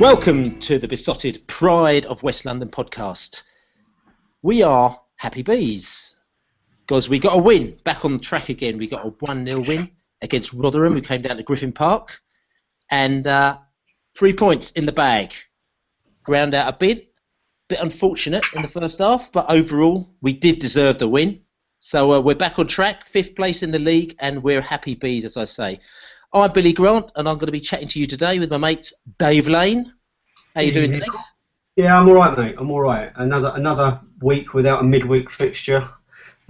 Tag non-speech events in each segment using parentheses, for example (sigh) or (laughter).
Welcome to the Beesotted Pride of West London podcast. We are happy bees because we got a win back on track again. We got a 1 0 win against Rotherham, who came down to Griffin Park, and uh, three points in the bag. Ground out a bit, bit unfortunate in the first half, but overall we did deserve the win. So uh, we're back on track, fifth place in the league, and we're happy bees, as I say. I'm Billy Grant, and I'm going to be chatting to you today with my mate Dave Lane. How you doing, Dave? Yeah, I'm all right, mate. I'm all right. Another another week without a midweek fixture.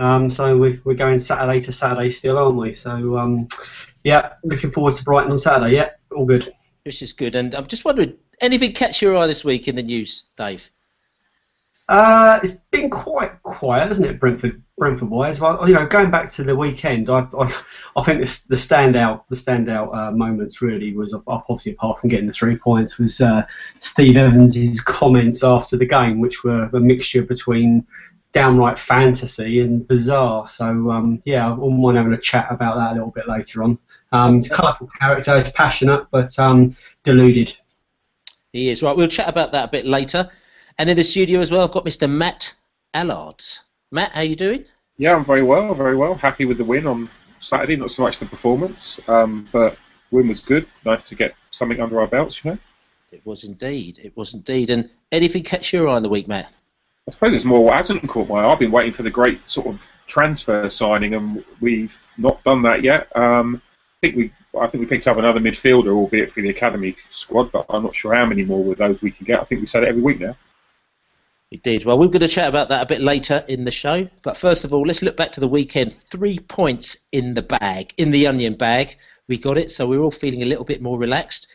Um, so we, we're going Saturday to Saturday still, aren't we? So um, yeah, looking forward to Brighton on Saturday. Yeah, all good. Which is good. And I'm just wondering, anything catch your eye this week in the news, Dave? Uh, it's been quite quiet, hasn't it, Brentford Brentford wise? Well, you know, going back to the weekend, I I, I think the standout the standout uh, moments really was obviously apart from getting the three points was uh, Steve Evans' comments after the game, which were a mixture between downright fantasy and bizarre. So um, yeah, I wouldn't mind having a chat about that a little bit later on. Um, he's a colourful character, he's passionate, but um, deluded. He is right. We'll chat about that a bit later. And in the studio as well, I've got Mr. Matt Allard. Matt, how are you doing? Yeah, I'm very well, very well. Happy with the win on Saturday. Not so much the performance, um, but win was good. Nice to get something under our belts, you know. It was indeed. It was indeed. And anything catch your eye in the week, Matt? I suppose it's more what hasn't caught my eye. I've been waiting for the great sort of transfer signing, and we've not done that yet. Um, I think we, I think we picked up another midfielder, albeit for the academy squad, but I'm not sure how many more with those we can get. I think we said it every week now. It did. Well, we're going to chat about that a bit later in the show. But first of all, let's look back to the weekend. Three points in the bag, in the onion bag. We got it, so we're all feeling a little bit more relaxed.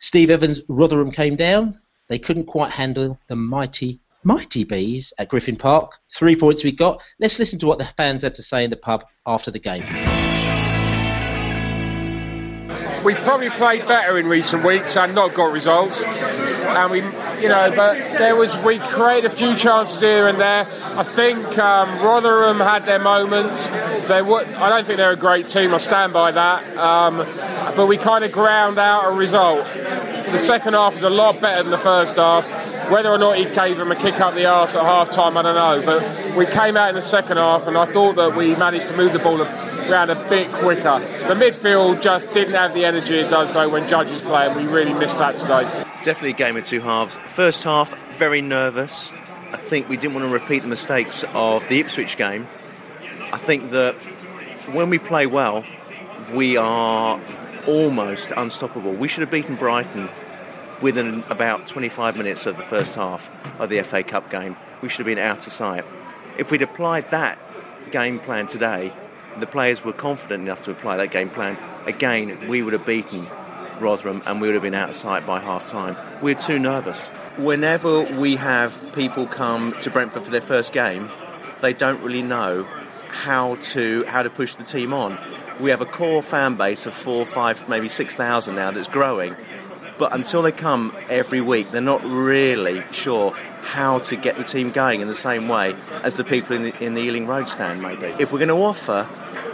Steve Evans, Rotherham came down. They couldn't quite handle the mighty, mighty bees at Griffin Park. Three points we got. Let's listen to what the fans had to say in the pub after the game. We probably played better in recent weeks and not got results. And we, you know, but there was we created a few chances here and there. I think um, Rotherham had their moments. They were, I don't think they're a great team. I stand by that. Um, but we kind of ground out a result. The second half was a lot better than the first half. Whether or not he gave them a kick up the arse at half time, I don't know. But we came out in the second half, and I thought that we managed to move the ball around a bit quicker. The midfield just didn't have the energy it does though when Judge is playing. We really missed that today. Definitely a game of two halves. First half, very nervous. I think we didn't want to repeat the mistakes of the Ipswich game. I think that when we play well, we are almost unstoppable. We should have beaten Brighton within about 25 minutes of the first half of the FA Cup game. We should have been out of sight. If we'd applied that game plan today, the players were confident enough to apply that game plan, again, we would have beaten Rotherham and we would have been out of sight by half time. We're too nervous. Whenever we have people come to Brentford for their first game, they don't really know how to how to push the team on. We have a core fan base of four, five, maybe six thousand now that's growing, but until they come every week, they're not really sure how to get the team going in the same way as the people in the, in the Ealing Road stand, maybe. If we're going to offer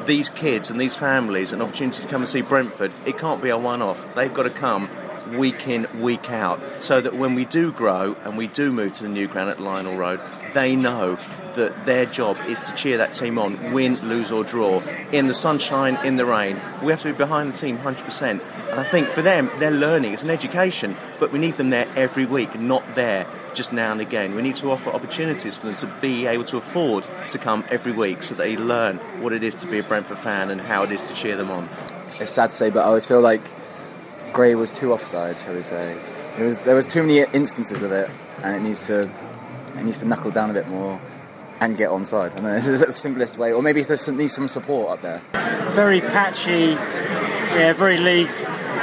these kids and these families an opportunity to come and see Brentford, it can't be a one off. They've got to come week in, week out, so that when we do grow and we do move to the new ground at Lionel Road, they know that their job is to cheer that team on, win, lose, or draw, in the sunshine, in the rain. We have to be behind the team 100%. And I think for them, they're learning. It's an education, but we need them there every week, not there just now and again. We need to offer opportunities for them to be able to afford to come every week so they learn what it is to be a Brentford fan and how it is to cheer them on. It's sad to say, but I always feel like Gray was too offside, shall we say. It was, there was too many instances of it, and it needs to it needs to knuckle down a bit more and get onside. I know (laughs) this is the simplest way, or maybe it needs some support up there. Very patchy, yeah, very league,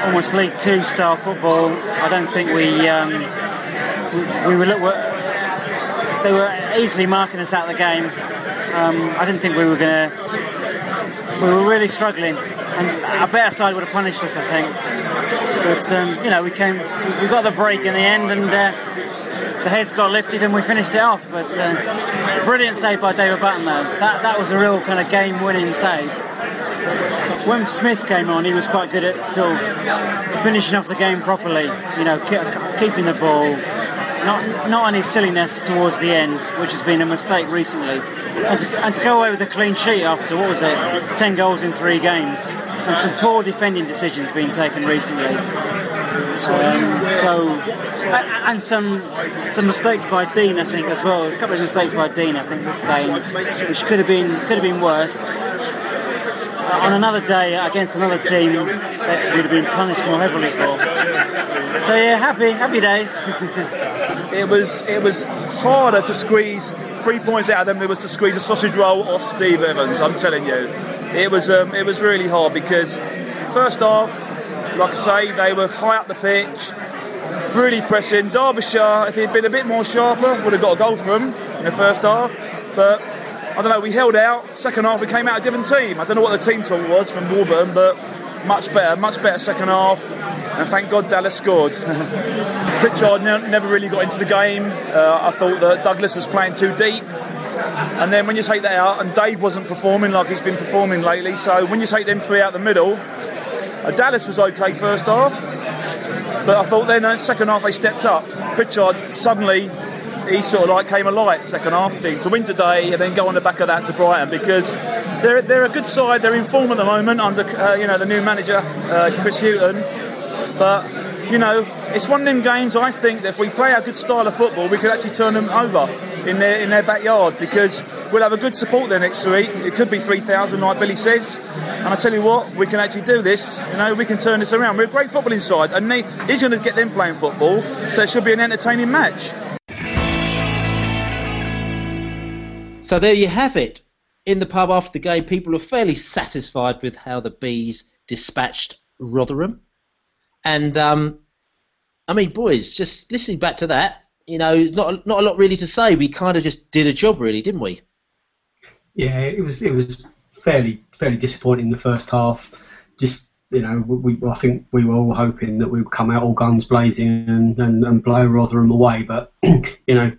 almost League Two style football. I don't think we um, we, we were, were, they were easily marking us out of the game. Um, I didn't think we were going to. We were really struggling, and a better side would have punished us, I think. But um, you know, we came, we got the break in the end, and uh, the heads got lifted, and we finished it off. But uh, brilliant save by David Button, though. That that was a real kind of game-winning save. When Smith came on, he was quite good at sort of finishing off the game properly. You know, keeping the ball, not not any silliness towards the end, which has been a mistake recently. And to, and to, go away with a clean sheet after what was it, ten goals in three games, and some poor defending decisions being taken recently. Um, so and some some mistakes by Dean, I think as well. There's a couple of mistakes by Dean, I think, this game, which could have been could have been worse. Uh, on another day against another team that would have been punished more heavily for. So yeah, happy happy days. it was it was harder to squeeze three points out of them than it was to squeeze a sausage roll off Steve Evans. I'm telling you, it was um, it was really hard because first half, like I say, they were high up the pitch, really pressing. Derbyshire, if he'd been a bit more sharper, would have got a goal from in the first half, but. I don't know, we held out. Second half, we came out a different team. I don't know what the team talk was from Warburton, but much better, much better second half. And thank God Dallas scored. (laughs) Pritchard ne- never really got into the game. Uh, I thought that Douglas was playing too deep. And then when you take that out, and Dave wasn't performing like he's been performing lately, so when you take them three out the middle, Dallas was okay first half, but I thought then uh, second half they stepped up. Pritchard suddenly he sort of like came alight second half thing to win today and then go on the back of that to Brighton because they're they're a good side. They're in form at the moment under uh, you know the new manager uh, Chris Hughton, but you know, it's one of them games I think that if we play a good style of football, we could actually turn them over in their in their backyard because we'll have a good support there next week. It could be 3,000, like Billy says. And I tell you what, we can actually do this. You know, we can turn this around. We're a great football inside, and he's going to get them playing football, so it should be an entertaining match. So there you have it. In the pub after the game, people are fairly satisfied with how the Bees dispatched Rotherham. And um, I mean, boys, just listening back to that, you know, it's not not a lot really to say. We kind of just did a job, really, didn't we? Yeah, it was it was fairly fairly disappointing in the first half. Just you know, we I think we were all hoping that we would come out all guns blazing and, and, and blow Rotherham away, but (clears throat) you know,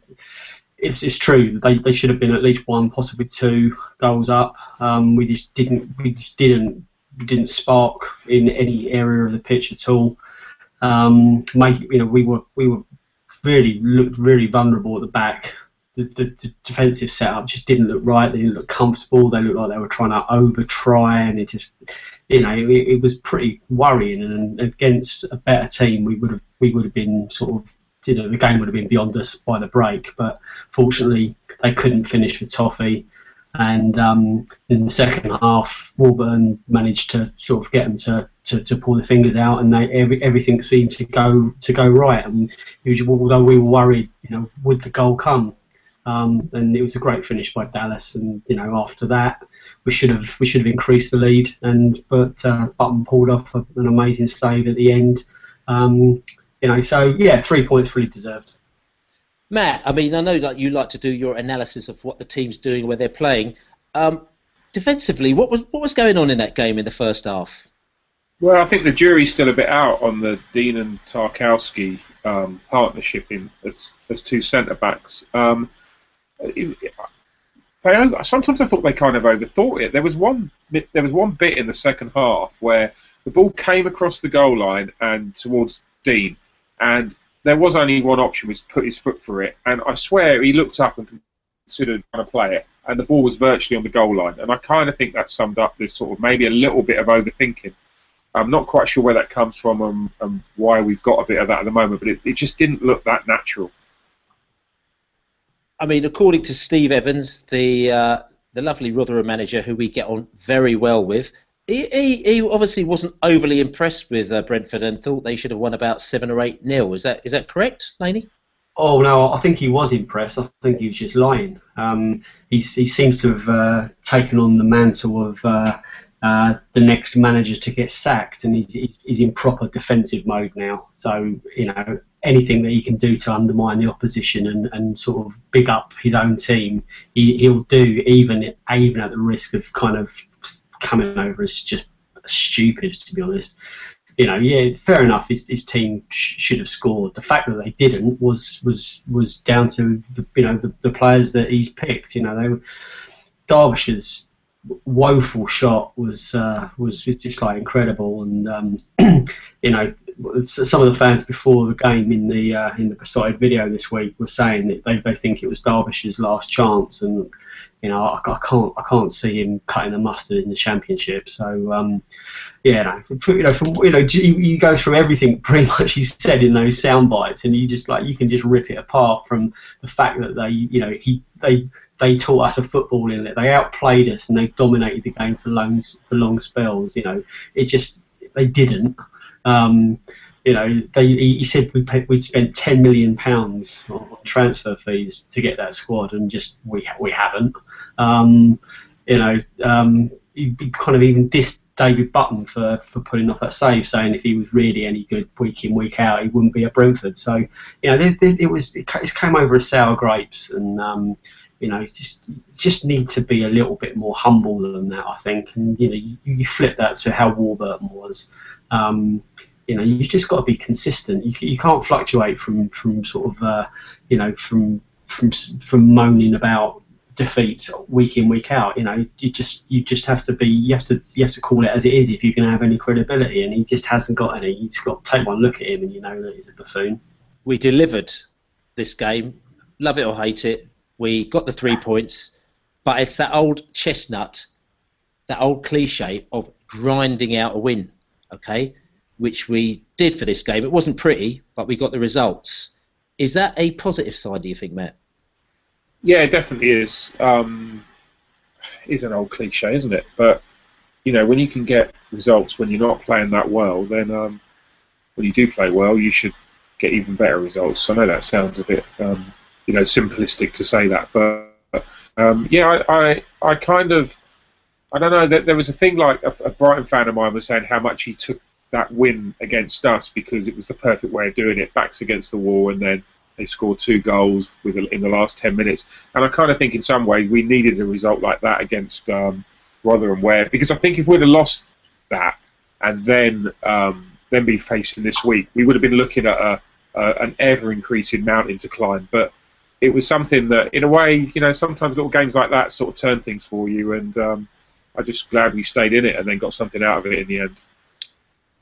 it's, it's true. They, they should have been at least one, possibly two goals up. Um, we just didn't we just didn't didn't spark in any area of the pitch at all. Um, make, you know, we were we were really looked really vulnerable at the back. The, the, the, defensive setup just didn't look right. They didn't look comfortable. They looked like they were trying to over try, and it just, you know, it, it was pretty worrying. And against a better team, we would have we would have been sort of, you know, the game would have been beyond us by the break. But fortunately, they couldn't finish with Toffee and um, in the second half, Warburton managed to sort of get them to, to, to pull the fingers out, and they, every, everything seemed to go to go right. And although we were worried, you know, would the goal come? Um, and it was a great finish by Dallas. And you know, after that, we should have we should have increased the lead, and but uh, Button pulled off an amazing save at the end. Um, you know, so yeah, three points fully deserved. Matt, I mean, I know that you like to do your analysis of what the team's doing, where they're playing. Um, defensively, what was what was going on in that game in the first half? Well, I think the jury's still a bit out on the Dean and Tarkowski um, partnership in as, as two centre backs. Um, it, they, sometimes I thought they kind of overthought it. There was one there was one bit in the second half where the ball came across the goal line and towards Dean, and there was only one option, was put his foot through it. And I swear he looked up and considered trying to play it, and the ball was virtually on the goal line. And I kind of think that summed up this sort of maybe a little bit of overthinking. I'm not quite sure where that comes from and, and why we've got a bit of that at the moment, but it, it just didn't look that natural. I mean, according to Steve Evans, the uh, the lovely Rotherham manager, who we get on very well with, he, he, he obviously wasn't overly impressed with uh, Brentford and thought they should have won about seven or eight nil. Is that is that correct, Laney? Oh no, I think he was impressed. I think he was just lying. Um, he seems to have uh, taken on the mantle of uh, uh, the next manager to get sacked, and he's, he's in proper defensive mode now. So you know anything that he can do to undermine the opposition and, and sort of big up his own team, he, he'll do even even at the risk of kind of coming over as just stupid to be honest. You know, yeah, fair enough. His, his team sh- should have scored. The fact that they didn't was was was down to the, you know the, the players that he's picked. You know, they were Derbyshire's woeful shot was uh, was just like incredible, and um, (clears throat) you know some of the fans before the game in the uh, in the Beesotted video this week were saying that they, they think it was Derbyshire's last chance, and you know I, I, can't I can't see him cutting the mustard in the championship. So um, yeah, no, you know from you know you, you, go through everything (laughs) pretty much he said in those sound bites, and you just like you can just rip it apart from the fact that they you know he they they taught us a football in it. They outplayed us and they dominated the game for long for long spells. You know, it just they didn't. Um, you know, they, he said we paid, we spent ten million pounds on transfer fees to get that squad, and just we we haven't. Um, you know, um, kind of even dissed David Button for, for putting off that save, saying if he was really any good week in week out, he wouldn't be at Brentford. So, you know, it was it came over as sour grapes, and um, you know, just just need to be a little bit more humble than that, I think. And you know, you, you flip that to how Warburton was. Um, you know, you just got to be consistent. You, you can't fluctuate from from sort of uh, you know from from from moaning about defeat week in week out. You know, you just you just have to be you have to you have to call it as it is if you can have any credibility. And he just hasn't got any. You've got to take one look at him and you know that he's a buffoon. We delivered this game, love it or hate it. We got the three points, but it's that old chestnut, that old cliche of grinding out a win. Okay, which we did for this game. It wasn't pretty, but we got the results. Is that a positive side, do you think, Matt? Yeah, it definitely is. Um, is an old cliche, isn't it? But you know, when you can get results when you're not playing that well, then um, when you do play well, you should get even better results. I know that sounds a bit, um, you know, simplistic to say that, but um, yeah, I, I, I, kind of, I don't know. That there was a thing like a, a Brighton fan of mine was saying how much he took that win against us because it was the perfect way of doing it. Backs against the wall, and then they scored two goals with in the last ten minutes. And I kind of think in some ways we needed a result like that against um, Rotherham, where because I think if we'd have lost that and then um, then be facing this week, we would have been looking at a, a, an ever increasing mountain to climb. But it was something that, in a way, you know, sometimes little games like that sort of turn things for you. And um, I'm just glad we stayed in it and then got something out of it in the end.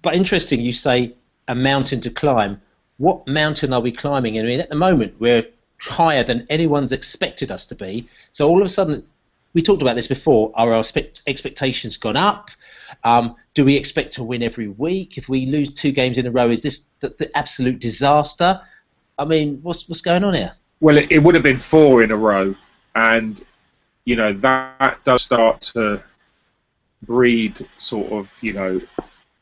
But interesting, you say a mountain to climb. What mountain are we climbing? I mean, at the moment, we're higher than anyone's expected us to be. So all of a sudden, we talked about this before. Are our expectations gone up? Um, do we expect to win every week? If we lose two games in a row, is this the, the absolute disaster? I mean, what's what's going on here? Well, it, it would have been four in a row, and you know that does start to breed sort of you know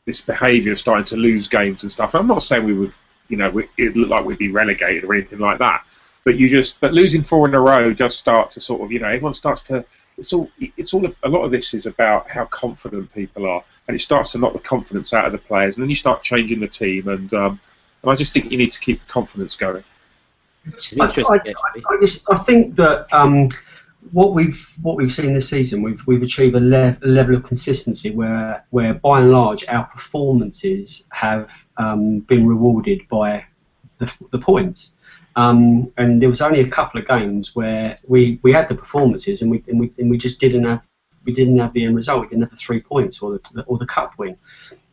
this behaviour of starting to lose games and stuff. I'm not saying we would, you know, it looked like we'd be relegated or anything like that. But you just, but losing four in a row just start to sort of, you know, everyone starts to. It's all, it's all. A lot of this is about how confident people are, and it starts to knock the confidence out of the players, and then you start changing the team, and um, and I just think you need to keep the confidence going. I, I, I, just, I think that um, what we've what we've seen this season, we've we've achieved a, le- a level of consistency where where by and large our performances have um, been rewarded by the, the points. Um, and there was only a couple of games where we, we had the performances and we, and we and we just didn't have we didn't have the end result. We didn't have the three points or the or the cup win.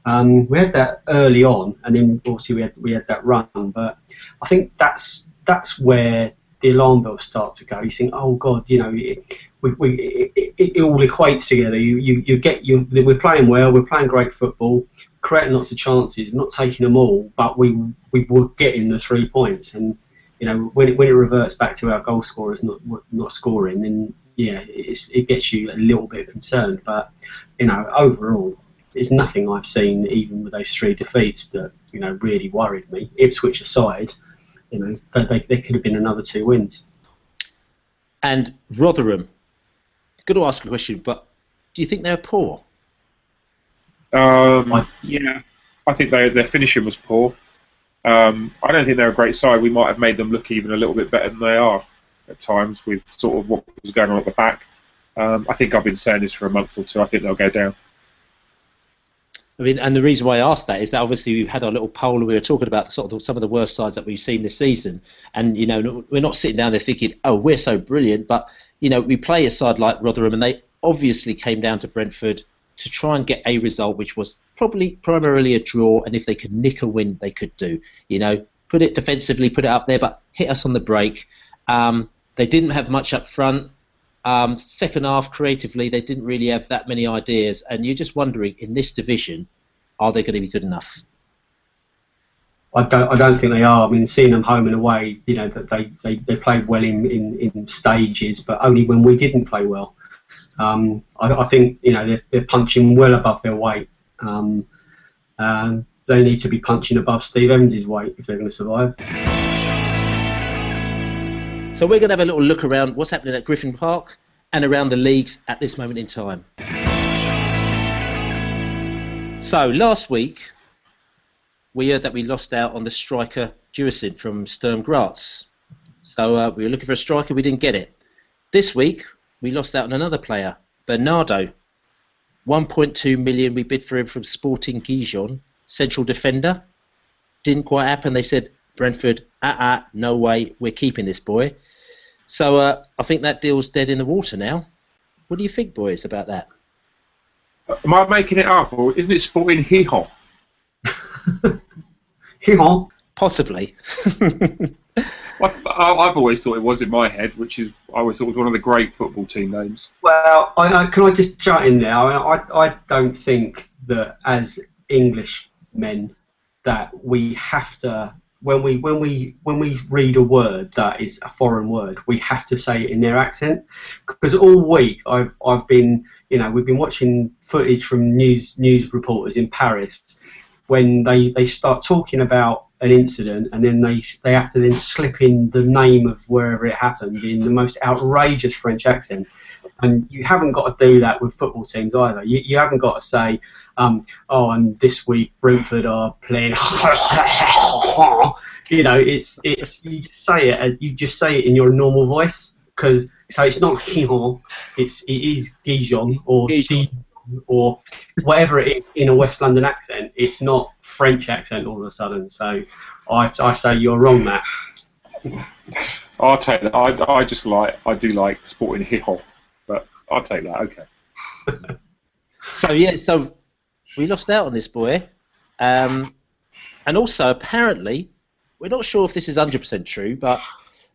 Um, we had that early on, and then obviously we had we had that run. But I think that's that's where the alarm bells start to go. You think, oh God, you know, it, we, we, it, it, all equates together. You, you, you get you. We're playing well. We're playing great football, creating lots of chances. We're not taking them all, but we we were getting the three points. And you know, when it, when it reverts back to our goal scorers not not scoring, then yeah, it gets you a little bit concerned. But you know, overall, there's nothing I've seen, even with those three defeats, that you know really worried me. Ipswich aside, you know, they, they, they could have been another two wins. And Rotherham, got to ask a question, but do you think they're poor? Um, yeah, I think they, their finishing was poor. Um, I don't think they're a great side. We might have made them look even a little bit better than they are at times with sort of what was going on at the back. Um, I think I've been saying this for a month or two. I think they'll go down. I mean, and the reason why I asked that is that obviously we've had our little poll and we were talking about sort of some of the worst sides that we've seen this season, and you know we're not sitting down there thinking, oh, we're so brilliant, but you know we play a side like Rotherham, and they obviously came down to Brentford to try and get a result, which was probably primarily a draw, and if they could nick a win, they could do. You know, put it defensively, put it up there, but hit us on the break. Um, they didn't have much up front. Um, second half, creatively, they didn't really have that many ideas, and you're just wondering in this division, are they going to be good enough? I don't, I don't think they are. I mean, seeing them home and away, you know, that they, they, they played well in, in, in stages, but only when we didn't play well. Um, I, I, think you know they're, they're, punching well above their weight. Um, they need to be punching above Steve Evans' weight if they're going to survive. So we're going to have a little look around what's happening at Griffin Park and around the leagues at this moment in time. So last week we heard that we lost out on the striker Jurison from Sturm Graz. So uh, we were looking for a striker, we didn't get it. This week we lost out on another player, Bernardo. 1.2 million we bid for him from Sporting Gijon, central defender. Didn't quite happen. They said Brentford, ah uh, uh, no way, we're keeping this boy. So uh, I think that deal's dead in the water now. What do you think, boys, about that? Am I making it up, or isn't it Sporting Gijón? (laughs) Gijón? Possibly. (laughs) I've, I've, always thought it was in my head, which is I always thought it was one of the great football team names. Well, I, I, can I just chat in there? I, I don't think that as English men that we have to when we when we when we read a word that is a foreign word, we have to say it in their accent. Because all week I've I've been you know we've been watching footage from news news reporters in Paris when they, they start talking about an incident and then they they have to then slip in the name of wherever it happened in the most outrageous French accent. And you haven't got to do that with football teams either. You, you haven't got to say, um, oh, and this week Brentford are playing. (laughs) you know, it's it's you just say it as you just say it in your normal voice because so it's not Gijon, it's it is Gijon or Gijon. or whatever it is in a West London accent. It's not French accent all of a sudden. So I, I say you're wrong, Matt. I'll take that. I, I just like I do like Sporting Gijón, but I'll take that. Okay. (laughs) so yeah, so we lost out on this boy, um, and also apparently we're not sure if this is 100% true, but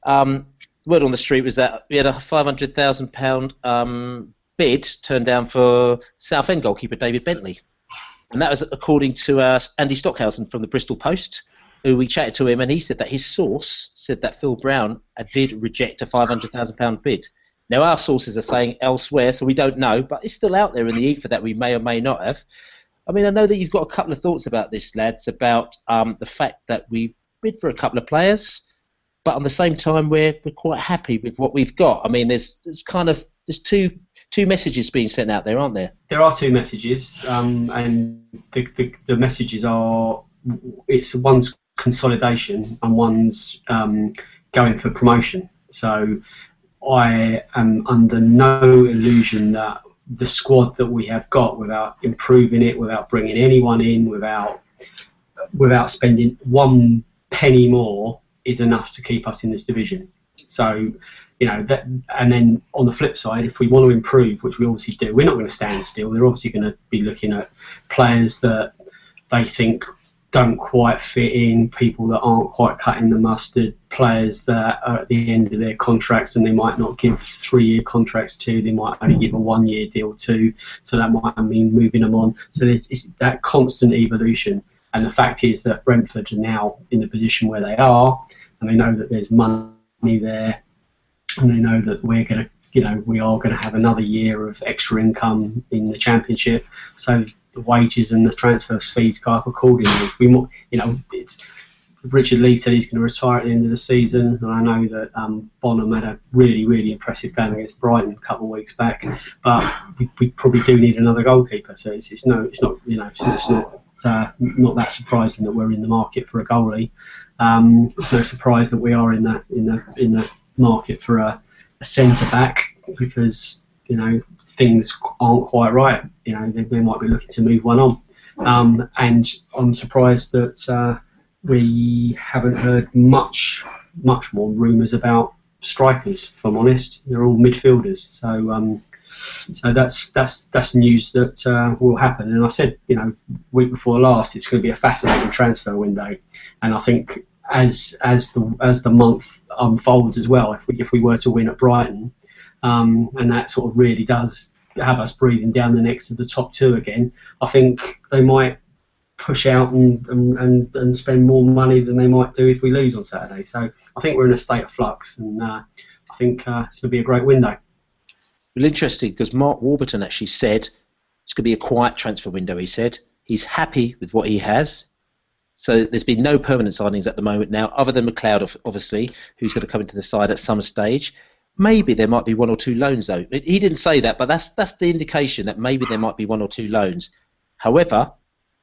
um, word on the street was that we had a £500,000 um, bid turned down for Southend goalkeeper David Bentley. And that was according to uh, Andy Stockhausen from the Bristol Post, who we chatted to him, and he said that his source said that Phil Brown uh, did reject a £500,000 bid. Now, our sources are saying elsewhere, so we don't know, but it's still out there in the ether that we may or may not have. I mean, I know that you've got a couple of thoughts about this, lads, about um, the fact that we bid for a couple of players, but at the same time we're we're quite happy with what we've got. I mean, there's there's kind of there's two two messages being sent out there, aren't there? There are two messages, um, and the, the, the messages are it's one's consolidation and one's um, going for promotion. So I am under no illusion that the squad that we have got, without improving it, without bringing anyone in, without without spending one penny more, is enough to keep us in this division. So, you know, that, and then on the flip side, if we want to improve, which we obviously do, we're not going to stand still. They're obviously going to be looking at players that they think don't quite fit in, people that aren't quite cutting the mustard, players that are at the end of their contracts and they might not give three year contracts to, they might only give a one year deal to, so that might mean moving them on. So there's that constant evolution. And the fact is that Brentford are now in the position where they are, and they know that there's money there, and they know that we're going to, you know, we are going to have another year of extra income in the Championship. So the wages and the transfer fees go up accordingly. We, you know, it's Richard Lee said he's going to retire at the end of the season, and I know that um, Bonham had a really, really impressive game against Brighton a couple of weeks back. But we, we probably do need another goalkeeper, so it's, it's no, it's not, you know, it's, it's not uh, not that surprising that we're in the market for a goalie. Um, it's no surprise that we are in the in the in the market for a, a centre back because you know things aren't quite right. You know they, they might be looking to move one on, um, and I'm surprised that uh, we haven't heard much much more rumours about strikers. If I'm honest, they're all midfielders. So um, so that's that's that's news that uh, will happen. And I said, you know, week before last, it's going to be a fascinating transfer window, and I think as as the as the month unfolds as well, if we if we were to win at Brighton, um, and that sort of really does have us breathing down the necks of the top two again, I think they might push out and, and, and, and spend more money than they might do if we lose on Saturday. So I think we're in a state of flux, and uh, I think uh, it's going to be a great window. Well, interesting because Mark Warburton actually said it's going to be a quiet transfer window. He said he's happy with what he has. So there's been no permanent signings at the moment now, other than McLeod, obviously, who's going to come into the side at some stage. Maybe there might be one or two loans, though. He didn't say that, but that's that's the indication that maybe there might be one or two loans. However,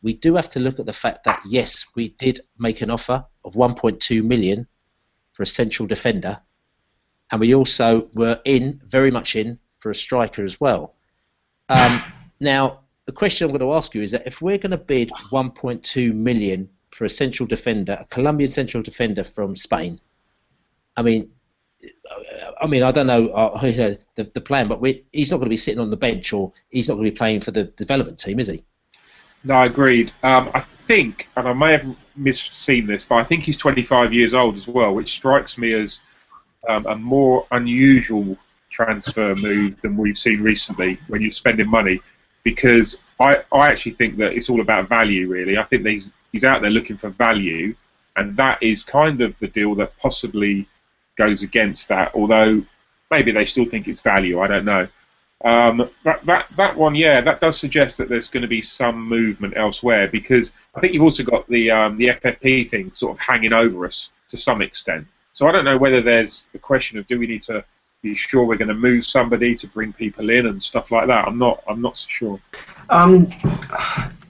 we do have to look at the fact that yes, we did make an offer of 1.2 million for a central defender, and we also were in very much in for a striker as well. Um, now, the question I'm going to ask you is that if we're going to bid 1.2 million for a central defender, a Colombian central defender from Spain, I mean, I mean, I don't know uh, (laughs) the, the plan, but he's not going to be sitting on the bench or he's not going to be playing for the development team, is he? No, I agreed. Um, I think, and I may have misseen this, but I think he's 25 years old as well, which strikes me as um, a more unusual transfer move than we've seen recently when you're spending money because I, I actually think that it's all about value really. I think he's, he's out there looking for value and that is kind of the deal that possibly goes against that, although maybe they still think it's value, I don't know. Um, that, that, that one, yeah, that does suggest that there's going to be some movement elsewhere because I think you've also got the, um, the FFP thing sort of hanging over us to some extent. So I don't know whether there's a question of do we need to be sure we're going to move somebody to bring people in and stuff like that. I'm not. I'm not so sure. Um,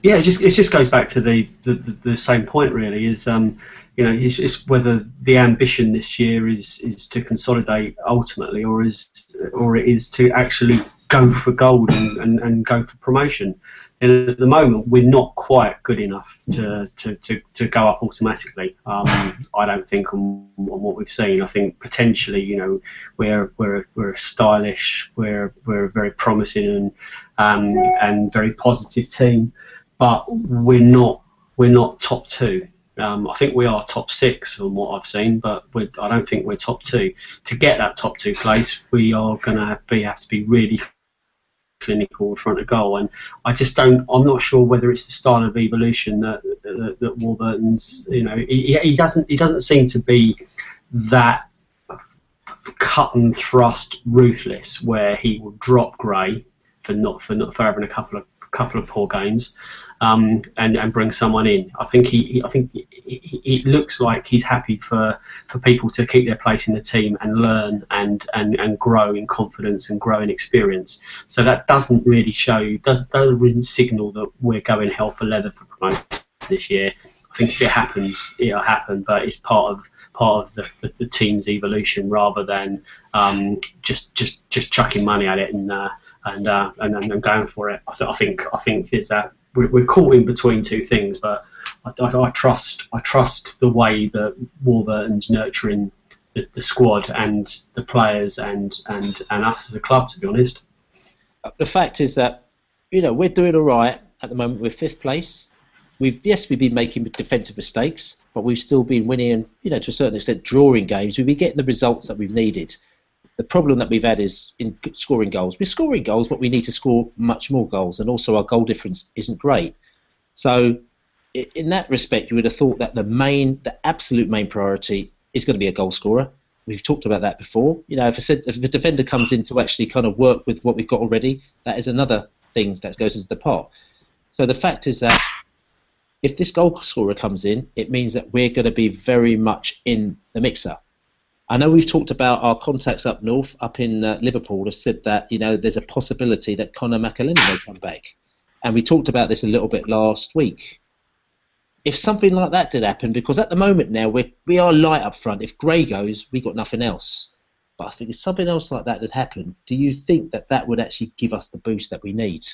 yeah, it just it just goes back to the the, the same point really. Is um, you know, it's, it's, whether the ambition this year is is to consolidate ultimately, or is or it is to actually go for gold and, and, and go for promotion. And at the moment, we're not quite good enough to, to, to, to go up automatically. Um, I don't think on, on, what we've seen. I think potentially, you know, we're we're we're stylish, we're we're a very promising and um, and very positive team, but we're not we're not top two. Um, I think we are top six from what I've seen, but I don't think we're top two. To get that top two place, we are going to have to be really clinical in front of goal. And I just don't. I'm not sure whether it's the style of evolution that that, that Warburton's. You know, he, he doesn't he doesn't seem to be that cut and thrust ruthless where he will drop Gray for not for not for having a couple of couple of poor games um, and and bring someone in. I think he, he I think it looks like he's happy for, for people to keep their place in the team and learn and, and, and grow in confidence and grow in experience. So that doesn't really show does doesn't signal that we're going hell for leather for promotion this year. I think if it happens, it'll happen, but it's part of part of the, the, the team's evolution rather than um, just just just chucking money at it and uh, and, uh, and and going for it. I, th- I think I think there's that we're, caught in between two things, but I, I, I trust I trust the way that Warburton's nurturing the, the squad and the players and, and and us as a club. To be honest, uh, the fact is that you know we're doing all right at the moment. We're fifth place. We've yes, we've been making defensive mistakes, but we've still been winning and you know to a certain extent drawing games. We've been getting the results that we've needed. The problem that we've had is in scoring goals. We're scoring goals, but we need to score much more goals, and also our goal difference isn't great. So, in that respect, you would have thought that the main, the absolute main priority is going to be a goal scorer. We've talked about that before. You know, if a, if a defender comes in to actually kind of work with what we've got already, that is another thing that goes into the pot. So the fact is that if this goal scorer comes in, it means that we're going to be very much in the mixer. I know we've talked about our contacts up north, up in uh, Liverpool, have said that you know there's a possibility that Conor McAleny may come back, and we talked about this a little bit last week. If something like that did happen, because at the moment now we we are light up front. If Gray goes, we got nothing else. But I think if something else like that had happened, do you think that that would actually give us the boost that we need?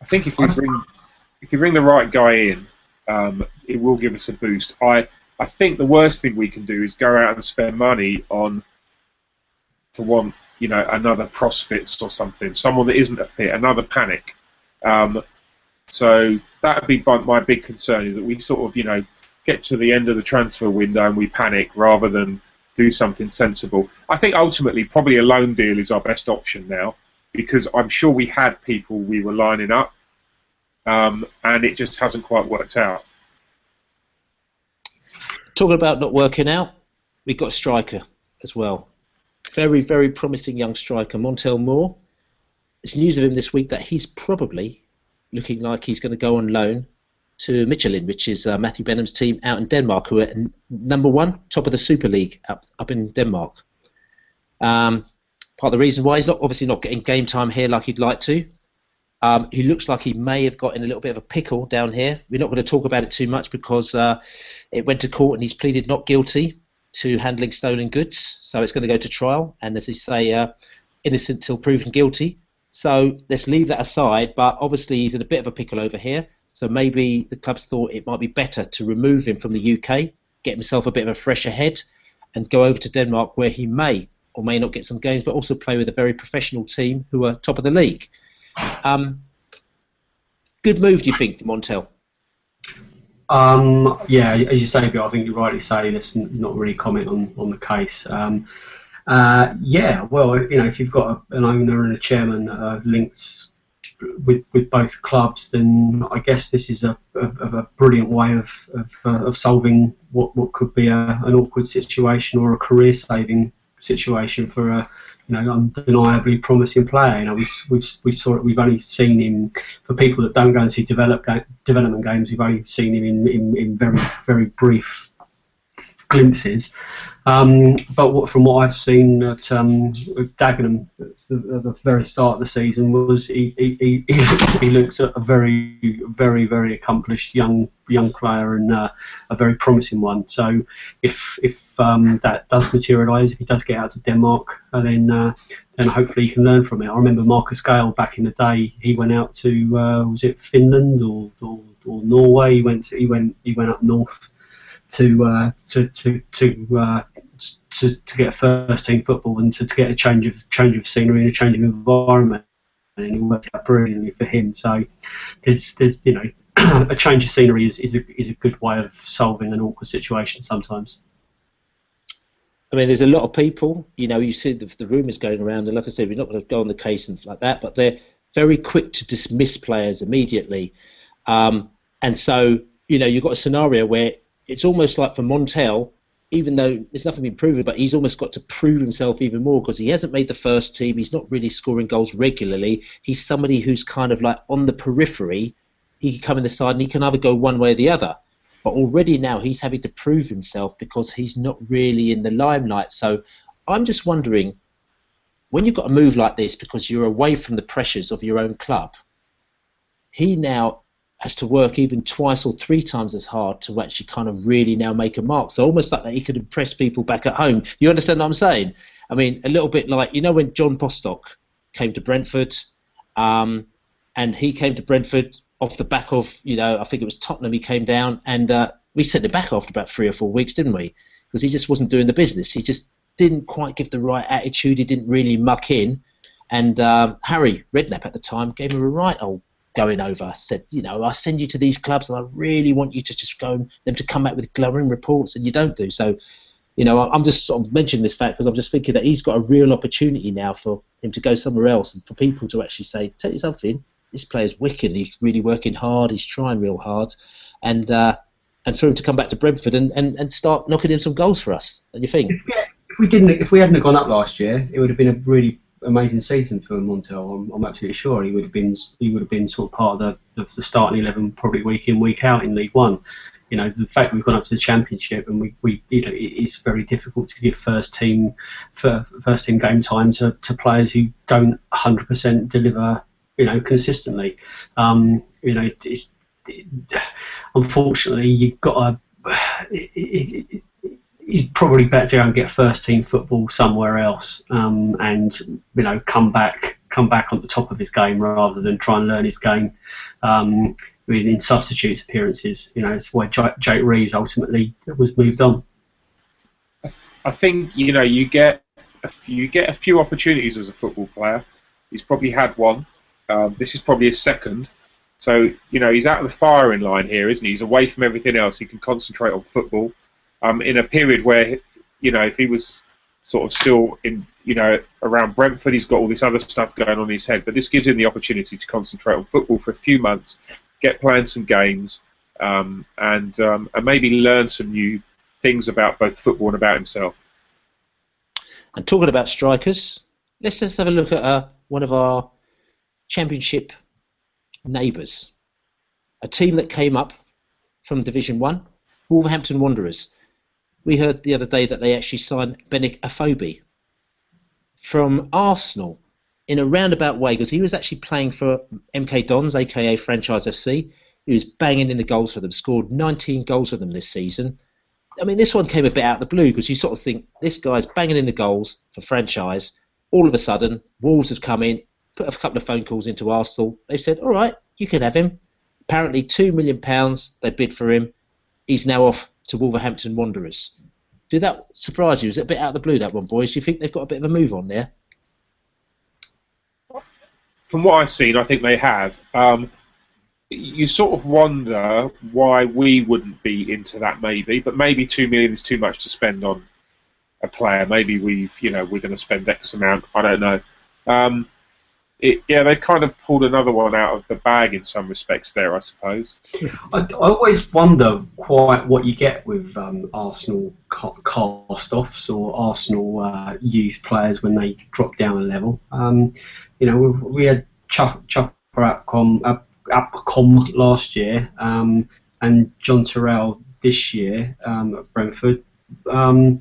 I think if we bring if we bring the right guy in, um, it will give us a boost. I I think the worst thing we can do is go out and spend money on, for one, you know, another Prosvitz or something, someone that isn't a fit, another panic. Um, so that would be my big concern is that we sort of, you know, get to the end of the transfer window and we panic rather than do something sensible. I think ultimately probably a loan deal is our best option now because I'm sure we had people we were lining up um, and it just hasn't quite worked out. Talking about not working out, we've got striker as well. Very, very promising young striker, Montell Moore. There's news of him this week that he's probably looking like he's going to go on loan to Midtjylland, which is uh, Matthew Benham's team out in Denmark, who are number one, top of the Super League up, up in Denmark. Um, part of the reason why he's not obviously not getting game time here like he'd like to. Um, he looks like he may have got in a little bit of a pickle down here. We're not going to talk about it too much because uh, it went to court and he's pleaded not guilty to handling stolen goods. So it's going to go to trial. And as they say, uh, innocent till proven guilty. So let's leave that aside. But obviously, he's in a bit of a pickle over here. So maybe the clubs thought it might be better to remove him from the UK, get himself a bit of a fresher head, and go over to Denmark where he may or may not get some games, but also play with a very professional team who are top of the league. Um, good move, do you think, Montel? Um, yeah, as you say, Bill, I think you rightly say let's not really comment on, on the case. Um, uh, yeah, well, you know, if you've got a, an owner and a chairman that have linked with with both clubs, then I guess this is a, a, a brilliant way of of, uh, of, solving what, what could be a, an awkward situation or a career saving situation for a you know undeniably promising player. You know, we we we saw it. We've only seen him for people that don't go and see develop development games. We've only seen him in, in, in very very brief glimpses. Um, but from what I've seen at, um, with Dagenham at the, at the, very start of the season was he, he, he, he (laughs) looks a very very very accomplished young young player and uh, a very promising one. So if if um, that does materialise, if he does get out to Denmark, uh, then uh, then hopefully he can learn from it. I remember Marcus Gayle back in the day. He went out to uh, was it Finland or, or, or Norway? He went he went he went up north to uh, to to to, uh, to to get first team football and to, to get a change of change of scenery and a change of environment. And it worked out brilliantly for him. So there's there's you know (clears throat) a change of scenery is, is a is a good way of solving an awkward situation sometimes. I mean, there's a lot of people, you know, you see the, the rumours going around, and like I said, we're not going to go on the case and like that, but they're very quick to dismiss players immediately. Um, and so, you know, you've got a scenario where it's almost like for Montell, even though there's nothing been proven, but he's almost got to prove himself even more because he hasn't made the first team. He's not really scoring goals regularly. He's somebody who's kind of like on the periphery. He can come in the side and he can either go one way or the other. But already now he's having to prove himself because he's not really in the limelight. So I'm just wondering when you've got a move like this because you're away from the pressures of your own club, he now has to work even twice or three times as hard to actually kind of really now make a mark. So almost like that he could impress people back at home. You understand what I'm saying? I mean, a little bit like you know when John Bostock came to Brentford, um, and he came to Brentford off the back of you know I think it was Tottenham. He came down and uh, we sent him back after about three or four weeks, didn't we? Because he just wasn't doing the business. He just didn't quite give the right attitude. He didn't really muck in. And um, Harry Redknapp at the time gave him a right old going over. Said, you know, I send you to these clubs, and I really want you to just go and them to come back with glowing reports, and you don't do so. You know, I'm just sort of mentioning this fact because I'm just thinking that he's got a real opportunity now for him to go somewhere else and for people to actually say, tell you something, this player's wicked. He's really working hard. He's trying real hard, and uh, and for him to come back to Brentford and, and, and start knocking in some goals for us. And you think? If we, if we didn't, if we hadn't gone up last year, it would have been a really amazing season for Montell. I'm, I'm absolutely sure he would have been he would have been sort of part of the, the, starting eleven probably week in week out in League One. You know the fact we've gone up to the Championship and we, we you know it's very difficult to give first team first team game time to, to players who don't 100% deliver you know consistently. Um, you know it's it, (sighs) unfortunately you've got a (sighs) it, it, he's probably better go and get first team football somewhere else um, and you know come back come back on the top of his game rather than try and learn his game um, in substitute appearances. You know, it's why Jake Reeves ultimately was moved on. I think you know you get a few, you get a few opportunities as a football player. He's probably had one. Um, this is probably his second. So you know he's out of the firing line here, isn't he? He's away from everything else. He can concentrate on football um, in a period where, you know, if he was sort of still in, you know, around Brentford, he's got all this other stuff going on in his head. But this gives him the opportunity to concentrate on football for a few months, get playing some games, um, and um, and maybe learn some new things about both football and about himself. And talking about strikers, let's just have a look at uh, one of our championship neighbours, a team that came up from Division One, Wolverhampton Wanderers we heard the other day that they actually signed Benik Afobe from Arsenal in a roundabout way because he was actually playing for MK Dons, aka Franchise FC. He was banging in the goals for them, scored 19 goals for them this season. I mean, this one came a bit out of the blue because you sort of think this guy's banging in the goals for franchise. All of a sudden, Wolves have come in, put a couple of phone calls into Arsenal. They've said, "All right, you can have him." Apparently, two million pounds they bid for him. He's now off to Wolverhampton Wanderers. Did that surprise you? Is it a bit out of the blue, that one, boys? Do you think they've got a bit of a move on there? From what I've seen, I think they have. Um, you sort of wonder why we wouldn't be into that, maybe, but maybe two million is too much to spend on a player. Maybe we've, you know, we're going to spend X amount. I don't know. Um, it, yeah, they've kind of pulled another one out of the bag in some respects there, I suppose. I, I always wonder quite what you get with um, Arsenal cast-offs or Arsenal uh, youth players when they drop down a level. Um, you know, we, had Chukwuemeka Akpom, Akpom last year um, and Jon Toral this year um, at Brentford. Um,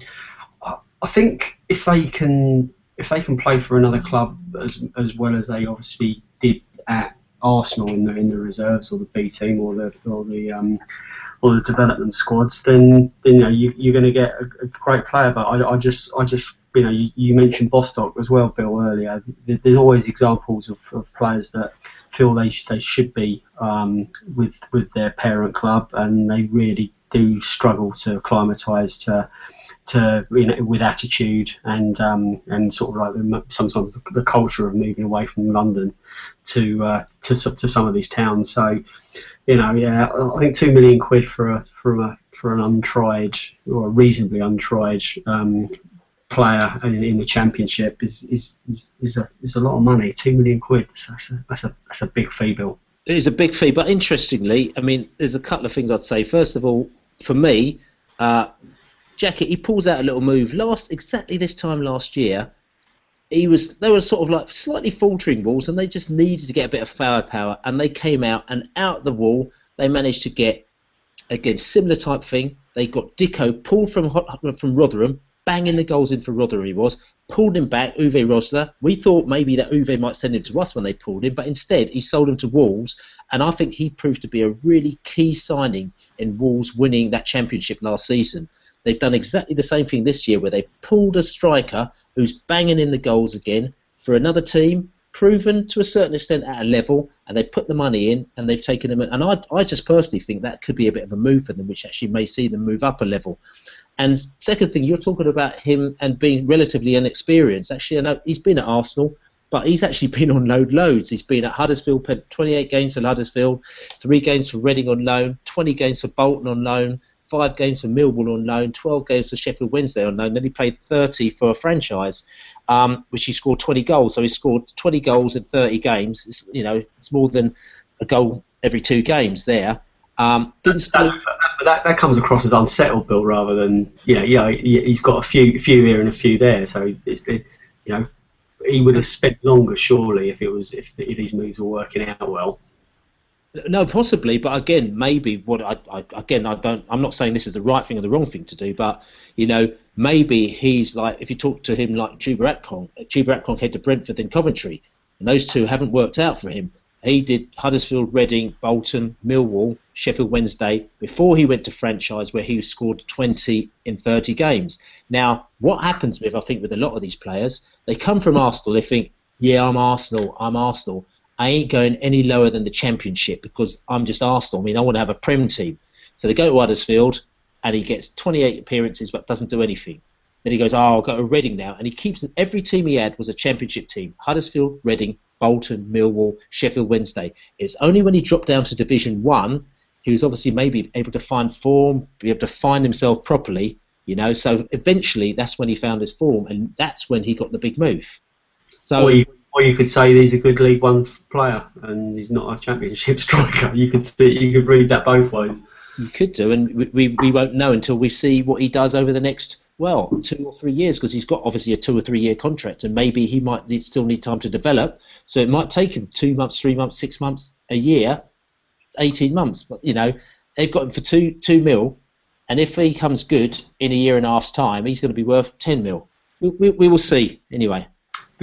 I think if they can if they can play for another club as as well as they obviously did at Arsenal in the in the reserves or the B team or the or the um, or the development squads, then, then you know you, you're going to get a, a, great player. But I, I just I just you know you, you, mentioned Bostock as well, Bill earlier. There's always examples of, of players that feel they sh- they should be um, with with their parent club, and they really do struggle to acclimatise to to you know, with attitude and um, and sort of like sometimes the, the, culture of moving away from London to uh, to to some of these towns. So you know, yeah, I think two million quid for a for a for an untried or a reasonably untried um, player in, in, the championship is, is is is a is a lot of money. Two million quid. That's a that's a that's a big fee bill. It is a big fee, but interestingly, I mean, there's a couple of things I'd say. First of all, for me, uh, Jackett, he pulls out a little move. Last exactly this time last year, he was they were sort of like slightly faltering Wolves, and they just needed to get a bit of firepower, and they came out and out the wall. They managed to get again similar type thing. They got Dicko pulled from from Rotherham, banging the goals in for Rotherham. He was pulled him back. Uwe Rosler. We thought maybe that Uwe might send him to us when they pulled him, but instead he sold him to Wolves, and I think he proved to be a really key signing in Wolves winning that championship last season. They've done exactly the same thing this year, where they pulled a striker who's banging in the goals again for another team, proven to a certain extent at a level, and they've put the money in and they've taken him. And I, I just personally think that could be a bit of a move for them, which actually may see them move up a level. And second thing, you're talking about him and being relatively inexperienced. Actually, I know he's been at Arsenal, but he's actually been on load loads. He's been at Huddersfield, 28 games for Huddersfield, three games for Reading on loan, 20 games for Bolton on loan, five games for Millwall on loan, 12 games for Sheffield Wednesday on loan. Then he played 30 for a franchise, um, which he scored 20 goals. So he scored 20 goals in 30 games. It's, you know, it's more than a goal every two games there. Um, that, that, that, that, comes across as unsettled, Bill, rather than you know, yeah, he's got a few, few here and a few there. So it's, it, you know, he would have spent longer, surely, if it was if, if these moves were working out well. No, possibly, but again, maybe what I, I, again I don't. I'm not saying this is the right thing or the wrong thing to do, but you know, maybe he's like if you talk to him like Chuba Akpom, Chuba Akpom head to Brentford and Coventry, and those two haven't worked out for him. He did Huddersfield, Reading, Bolton, Millwall, Sheffield Wednesday before he went to franchise where he scored 20 in 30 games. Now, what happens with, I think, with a lot of these players, they come from Arsenal, they think, yeah, I'm Arsenal, I'm Arsenal. I ain't going any lower than the Championship because I'm just Arsenal. I mean, I want to have a Prem team. So they go to Huddersfield and he gets 28 appearances but doesn't do anything. Then he goes, oh, I'll go to Reading now. And he keeps, every team he had was a Championship team. Huddersfield, Reading, Bolton, Millwall, Sheffield Wednesday. It's only when he dropped down to Division One, he was obviously maybe able to find form, be able to find himself properly. You know, so eventually that's when he found his form, and that's when he got the big move. So. Or you could say he's a good League One player and he's not a Championship (laughs) striker. You could see, you could read that both ways. You could do, and we, we, won't know until we see what he does over the next well, two or three years because he's got obviously a two or three year contract and maybe he might need, still need time to develop. So it might take him two months, three months, six months, a year, 18 months. But, you know, they've got him for two, two mil. And if he comes good in a year and a half's time, he's going to be worth 10 mil. We, we, we will see anyway.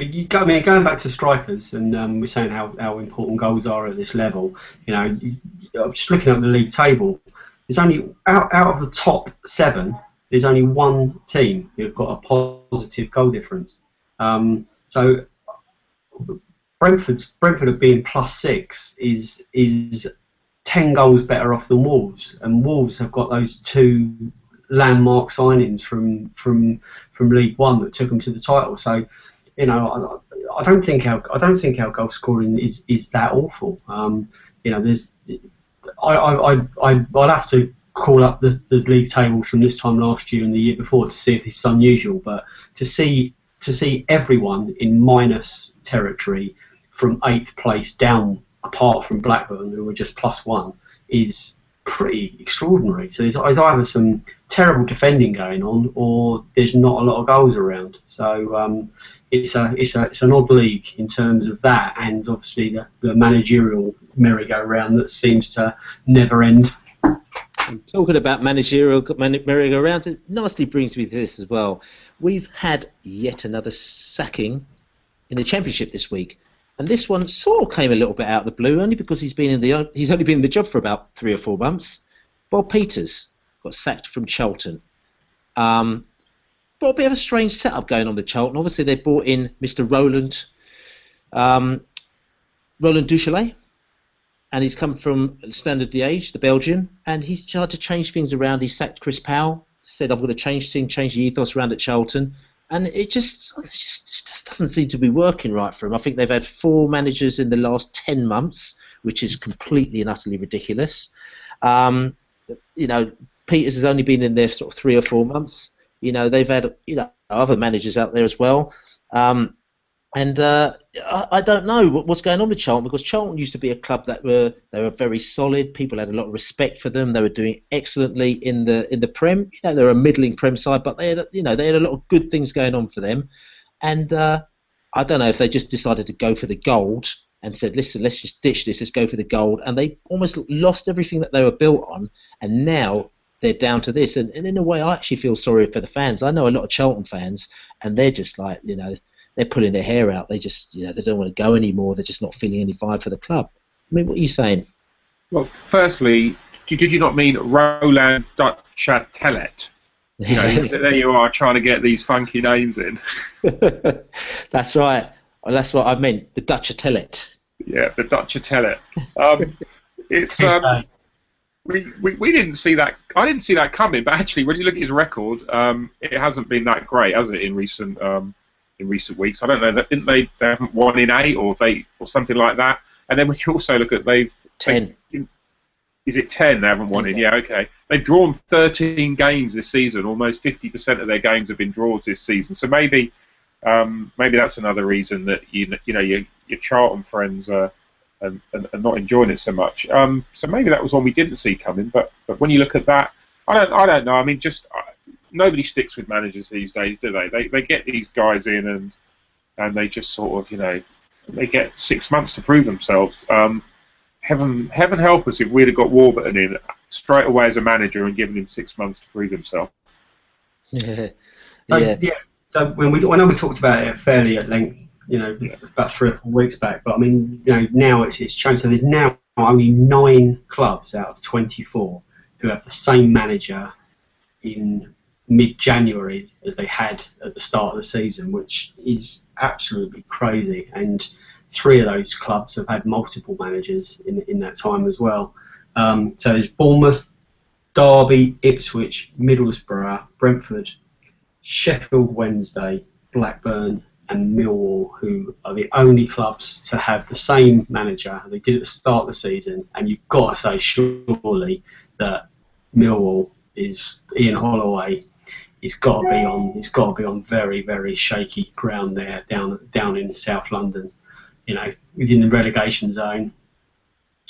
You, I mean, going back to strikers, and um, we're saying how, how important goals are at this level. You know, you, just looking at the league table, there's only out, out of the top seven, there's only one team who've got a positive goal difference. Um, so Brentford's Brentford at being plus six is is ten goals better off than Wolves, and Wolves have got those two landmark signings from from from League One that took them to the title. So, you know, I, I don't think our I don't think our goal scoring is is that awful. Um, you know, there's I I I I'll have to call up the, the league tables from this time last year and the year before to see if is unusual. But to see to see everyone in minus territory from eighth place down, apart from Blackburn, who were just plus one, is pretty extraordinary. So there's, there's either some terrible defending going on, or there's not a lot of goals around. So um, it's a it's a it's an odd league in terms of that, and obviously the, the managerial merry-go-round that seems to never end. Talking about managerial merry-go-round, it nicely brings me to this as well. We've had yet another sacking in the championship this week, and this one sort of came a little bit out of the blue, only because he's been in the he's only been in the job for about three or four months. Bob Peeters got sacked from Charlton. Um, but a bit of a strange setup going on with Charlton. Obviously, they brought in Mr. Roland um, Roland Duchâtelet, and he's come from Standard Liège, the Belgian, and he's tried to change things around. He sacked Chris Powell, said, I'm going to change things, change the ethos around at Charlton. And it just, it just, just doesn't seem to be working right for him. I think they've had four managers in the last 10 months, which is completely and utterly ridiculous. Um, you know, Peeters has only been in there sort of three or four months. You know, they've had, you know, other managers out there as well. Um, and uh, I, I, don't know what, what's going on with Charlton because Charlton used to be a club that were they were very solid. People had a lot of respect for them. They were doing excellently in the in the Prem. You know, they're a middling Prem side, but they had you know they had a lot of good things going on for them. And uh, I don't know if they just decided to go for the gold and said, listen, let's just ditch this. Let's go for the gold. And they almost lost everything that they were built on. And now they're down to this. And, and in a way, I actually feel sorry for the fans. I know a lot of Charlton fans, and they're just like, you know, they're pulling their hair out. They just, you know, they don't want to go anymore. They're just not feeling any vibe for the club. I mean, what are you saying? Well, firstly, did you not mean Roland Duchatelet? (laughs) You know, there you are trying to get these funky names in. (laughs) that's right. That's what I meant. The Duchatelet. Yeah, the Duchatelet. Um, (laughs) it's um, we, we, we didn't see that. I didn't see that coming. But actually, when you look at his record, um, it hasn't been that great, has it? In recent um, in recent weeks, I don't know. That didn't they? They haven't won in eight or they or something like that. And then when (laughs) you also look at they've ten. They, is it ten? They haven't won in. Yeah, okay. They've drawn thirteen games this season. Almost fifty percent of their games have been draws this season. So maybe um, maybe that's another reason that you you know your your Charlton friends are and, and, and not enjoying it so much. Um, so maybe that was one we didn't see coming. But but when you look at that, I don't I don't know. I mean, just nobody sticks with managers these days, do they? They they get these guys in and and they just sort of you know they get six months to prove themselves. Um, heaven heaven help us if we'd have got Warburton in straight away as a manager and given him six months to prove himself. (laughs) yeah. So, yeah. So when we, I know we talked about it fairly at length you know, about three or four weeks back. But I mean, you know, now it's, it's changed. So there's now only nine clubs out of 24 who have the same manager in mid-January as they had at the start of the season, which is absolutely crazy. And three of those clubs have had multiple managers in, in that time as well. Um, so there's Bournemouth, Derby, Ipswich, Middlesbrough, Brentford, Sheffield Wednesday, Blackburn, and Millwall, who are the only clubs to have the same manager. They did at the start of the season, and you've got to say surely that Millwall is Ian Holloway. He's got to be on. He's got to be on very, very shaky ground there, down down in South London. You know, he's in the relegation zone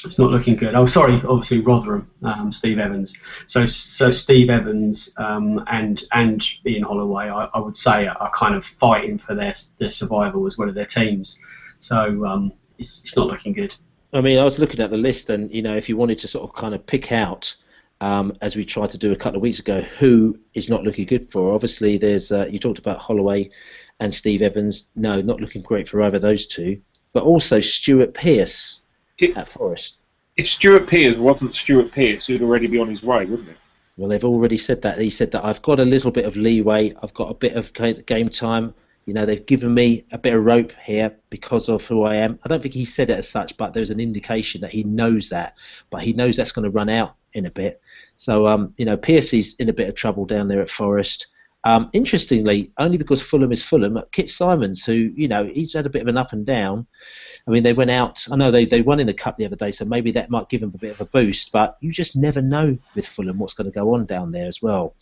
it's not looking good. Oh, sorry, obviously Rotherham, um, Steve Evans. So, so Steve Evans um, and and Ian Holloway, I, I, would say, are, kind of fighting for their their survival as one of their teams. So um, it's it's not looking good. I mean, I was looking at the list, and you know, if you wanted to sort of kind of pick out, um, as we tried to do a couple of weeks ago, who is not looking good for? Obviously, there's uh, you talked about Holloway and Steve Evans. No, not looking great for either those two. But also Stuart Pearce at Forest. If Stuart Pearce wasn't Stuart Pearce, he'd already be on his way, wouldn't he? Well, they've already said that. He said that I've got a little bit of leeway. I've got a bit of game time. You know, they've given me a bit of rope here because of who I am. I don't think he said it as such, but there's an indication that he knows that. But he knows that's going to run out in a bit. So, um, you know, Pearcey's in a bit of trouble down there at Forest. Um, interestingly, only because Fulham is Fulham, Kit Symons, who, you know, he's had a bit of an up and down. I mean, they went out, I know they, they won in the Cup the other day, so maybe that might give him a bit of a boost, but you just never know with Fulham what's going to go on down there as well.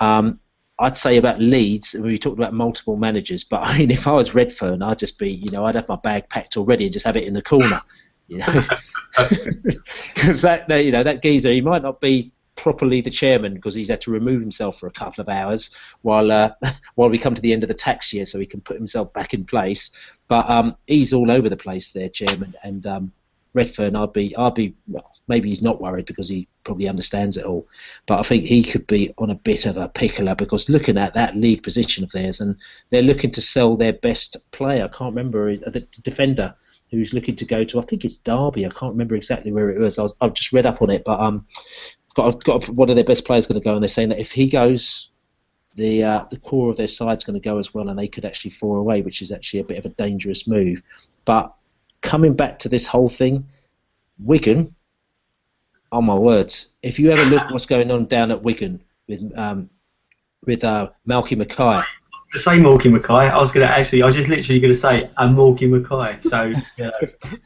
Um, I'd say about Leeds, we talked about multiple managers, but (laughs) I mean, if I was Redfearn, I'd just be, you know, I'd have my bag packed already and just have it in the corner. You know, (laughs) because that, you know, that geezer, he might not be properly the chairman because he's had to remove himself for a couple of hours while uh, (laughs) while we come to the end of the tax year, so he can put himself back in place. But um, he's all over the place there, chairman. And um, Redfearn, I'd be, I'd be, well, maybe he's not worried because he probably understands it all. But I think he could be on a bit of a pickler because looking at that league position of theirs, and they're looking to sell their best player. I can't remember the defender who's looking to go to. I think it's Derby. I can't remember exactly where it was. I was I've just read up on it, but um, got got one of their best players going to go, and they're saying that if he goes, the uh, the core of their side's going to go as well, and they could actually fall away, which is actually a bit of a dangerous move. But coming back to this whole thing, Wigan, oh my words! If you ever look (laughs) what's going on down at Wigan with um, with uh, Malky Mackay, to say Morky Mackay. I was going to actually, I was just literally going to say a Morky Mackay. So you know,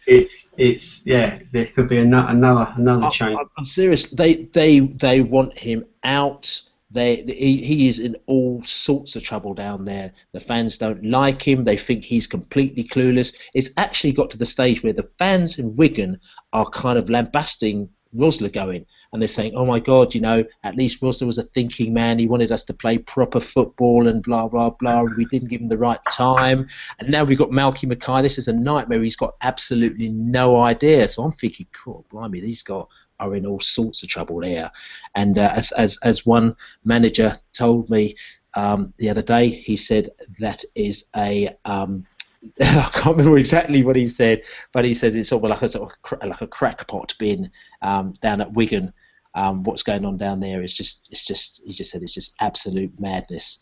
it's it's yeah, there could be another another another change. I, I'm serious. They they they want him out. They he, he is in all sorts of trouble down there. The fans don't like him. They think he's completely clueless. It's actually got to the stage where the fans in Wigan are kind of lambasting Rosler going and they're saying, "Oh my God, you know, at least Rosler was a thinking man. He wanted us to play proper football and blah blah blah. And we didn't give him the right time, and now we've got Malky Mackay. This is a nightmare. He's got absolutely no idea. So I'm thinking, cool, blimey, these guys are in all sorts of trouble there. And uh, as, as as one manager told me um, the other day, he said that is a um, (laughs) I can't remember exactly what he said, but he says it's sort of like a sort of cr- like a crackpot bin um, down at Wigan. Um, what's going on down there is just it's just he just said it's just absolute madness.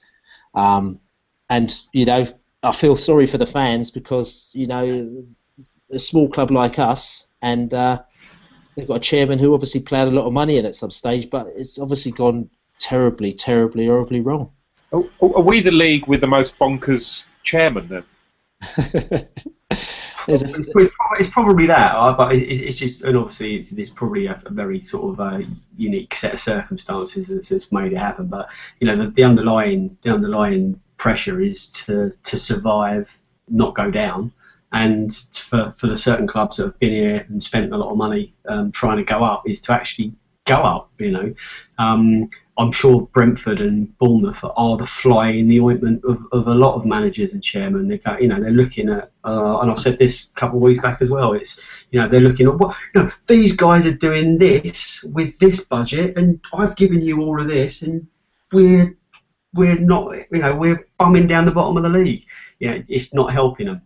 Um, and you know, I feel sorry for the fans because you know, a small club like us, and uh, they've got a chairman who obviously played a lot of money in at some stage, but it's obviously gone terribly, terribly, horribly wrong. Are we the league with the most bonkers chairman then? (laughs) it's, it's, probably, it's, probably that, uh, but it's, it's, just, and obviously it's, it's probably a, a, very sort of uh, unique set of circumstances that's, that's, made it happen. But you know, the, the, underlying the underlying pressure is to to survive, not go down, and for for the certain clubs that have been here and spent a lot of money um, trying to go up is to actually go up. You know, um, I'm sure Brentford and Bournemouth are the fly in the ointment of, of a lot of managers and chairmen. They got, you know, they're looking at, uh, and I've said this a couple of weeks back as well. It's, you know, they're looking at what, you know, these guys are doing this with this budget, and I've given you all of this, and we're we're not, you know, we're bumming down the bottom of the league. You know, it's not helping them.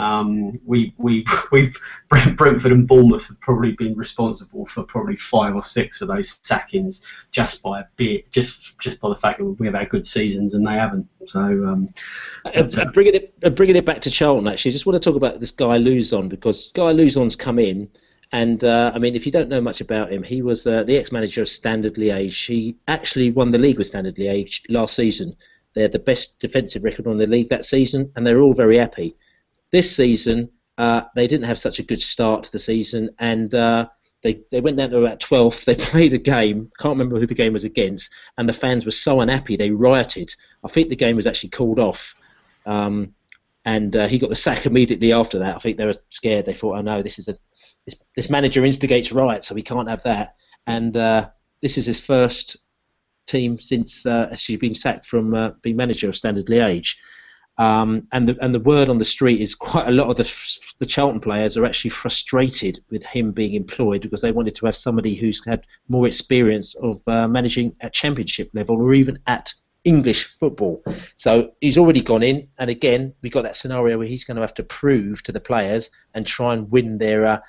Um, we we (laughs) we Brentford and Bournemouth have probably been responsible for probably five or six of those sackings just by a bit, just just by the fact that we've had good seasons and they haven't. So um, uh, uh, bringing it uh, bringing it back to Charlton, actually, I just want to talk about this guy Luzon because Guy Luzon's come in. And uh, I mean, if you don't know much about him, he was uh, the ex-manager of Standard Liège. He actually won the league with Standard Liège last season. They had the best defensive record on the league that season, and they're all very happy. This season, uh, they didn't have such a good start to the season, and uh, they they went down to about 12th. (laughs) They played a game, can't remember who the game was against, and the fans were so unhappy they rioted. I think the game was actually called off, um, and uh, he got the sack immediately after that. I think they were scared. They thought, oh no, this is a this, this manager instigates riots, so we can't have that. And uh, this is his first team since uh, she's been sacked from uh, being manager of Standard Liège. Um, and the and the word on the street is quite a lot of the the Charlton players are actually frustrated with him being employed because they wanted to have somebody who's had more experience of uh, managing at championship level or even at English football. So he's already gone in, and again we got that scenario where he's going to have to prove to the players and try and win their uh,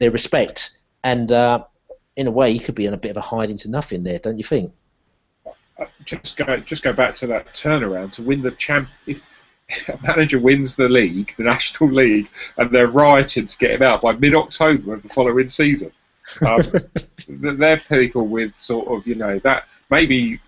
their respect. And uh, in a way, he could be in a bit of a hiding to nothing there, don't you think? Uh, just go just go back to that turnaround to win the champ. If a (laughs) manager wins the league, the National League, and they're rioting to get him out by mid-October of the following season. Um, (laughs) they're people with sort of, you know, that maybe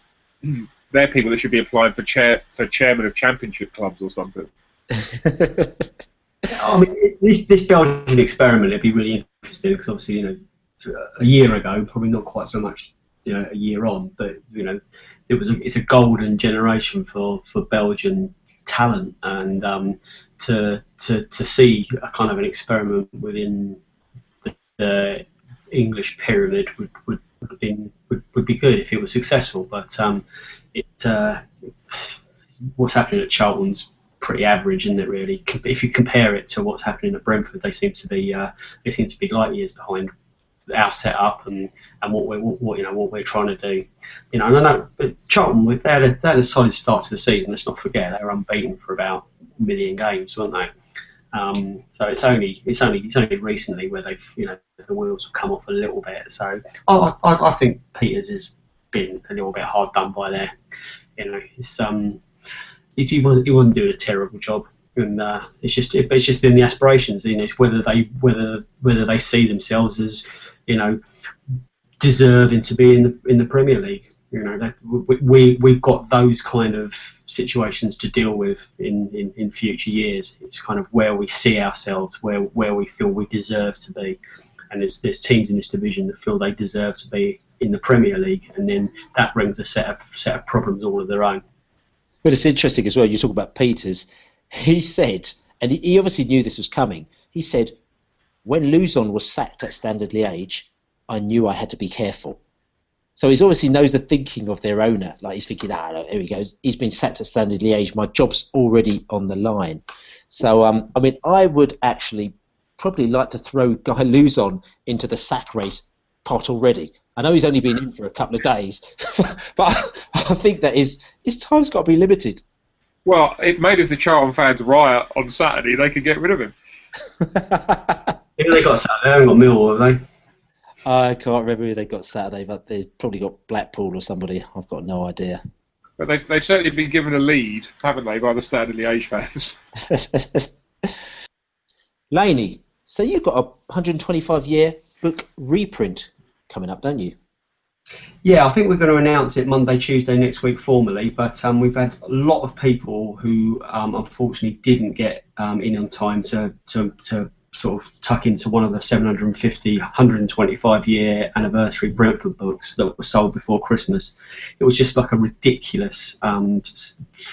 (clears throat) they're people that should be applying for chair for chairman of championship clubs or something. I mean, this this Belgian experiment would be really interesting because obviously, you know, a year ago, probably not quite so much, you know, a year on, but you know, it was a, it's a golden generation for for Belgian talent, and um, to to to see a kind of an experiment within the, English pyramid would would would have been would, would be good if it was successful. But um, it uh, what's happening at Charlton's pretty average, isn't it? Really, if you compare it to what's happening at Brentford, they seem to be uh, they seem to be light years behind our setup and, and what we're what, you know what we're trying to do. You know, and I know Charlton they had, a, they had a solid start to the season. Let's not forget they were unbeaten for about a million games, weren't they? Um, so it's only it's only it's only recently where they've you know the wheels have come off a little bit. So I, I, I think Peeters has been a little bit hard done by there. You know, it's um he wasn't he wasn't doing a terrible job and uh, it's just it's just in the aspirations. You know, it's whether they whether whether they see themselves as you know, deserving to be in the in the Premier League. You know, that we we've got those kind of situations to deal with in, in, in future years. It's kind of where we see ourselves, where where we feel we deserve to be, and there's there's teams in this division that feel they deserve to be in the Premier League, and then that brings a set of set of problems all of their own. But it's interesting as well. You talk about Peeters. He said, and he, he obviously knew this was coming. He said when Luzon was sacked at Standard Liège, I knew I had to be careful. So he obviously knows the thinking of their owner. Like he's thinking, ah, here he goes. He's been sacked at Standard Liège. My job's already on the line. So, um, I mean, I would actually probably like to throw Guy Luzon into the sack race pot already. I know he's only been in for a couple of days, (laughs) but I think that his his time's got to be limited. Well, it made if the Charlton fans riot on Saturday, they could get rid of him. (laughs) Who they got Saturday? They haven't got Millwall, have they? I can't remember who they got Saturday, but they've probably got Blackpool or somebody. I've got no idea. But they've, they've certainly been given a lead, haven't they, by the Standard Liège fans? (laughs) Laney, so you've got a 125 year book reprint coming up, don't you? Yeah, I think we're going to announce it Monday, Tuesday next week formally. But um, we've had a lot of people who um, unfortunately didn't get um, in on time to, to, to sort of tuck into one of the 750, 125 year anniversary Brentford books that were sold before Christmas. It was just like a ridiculous, um,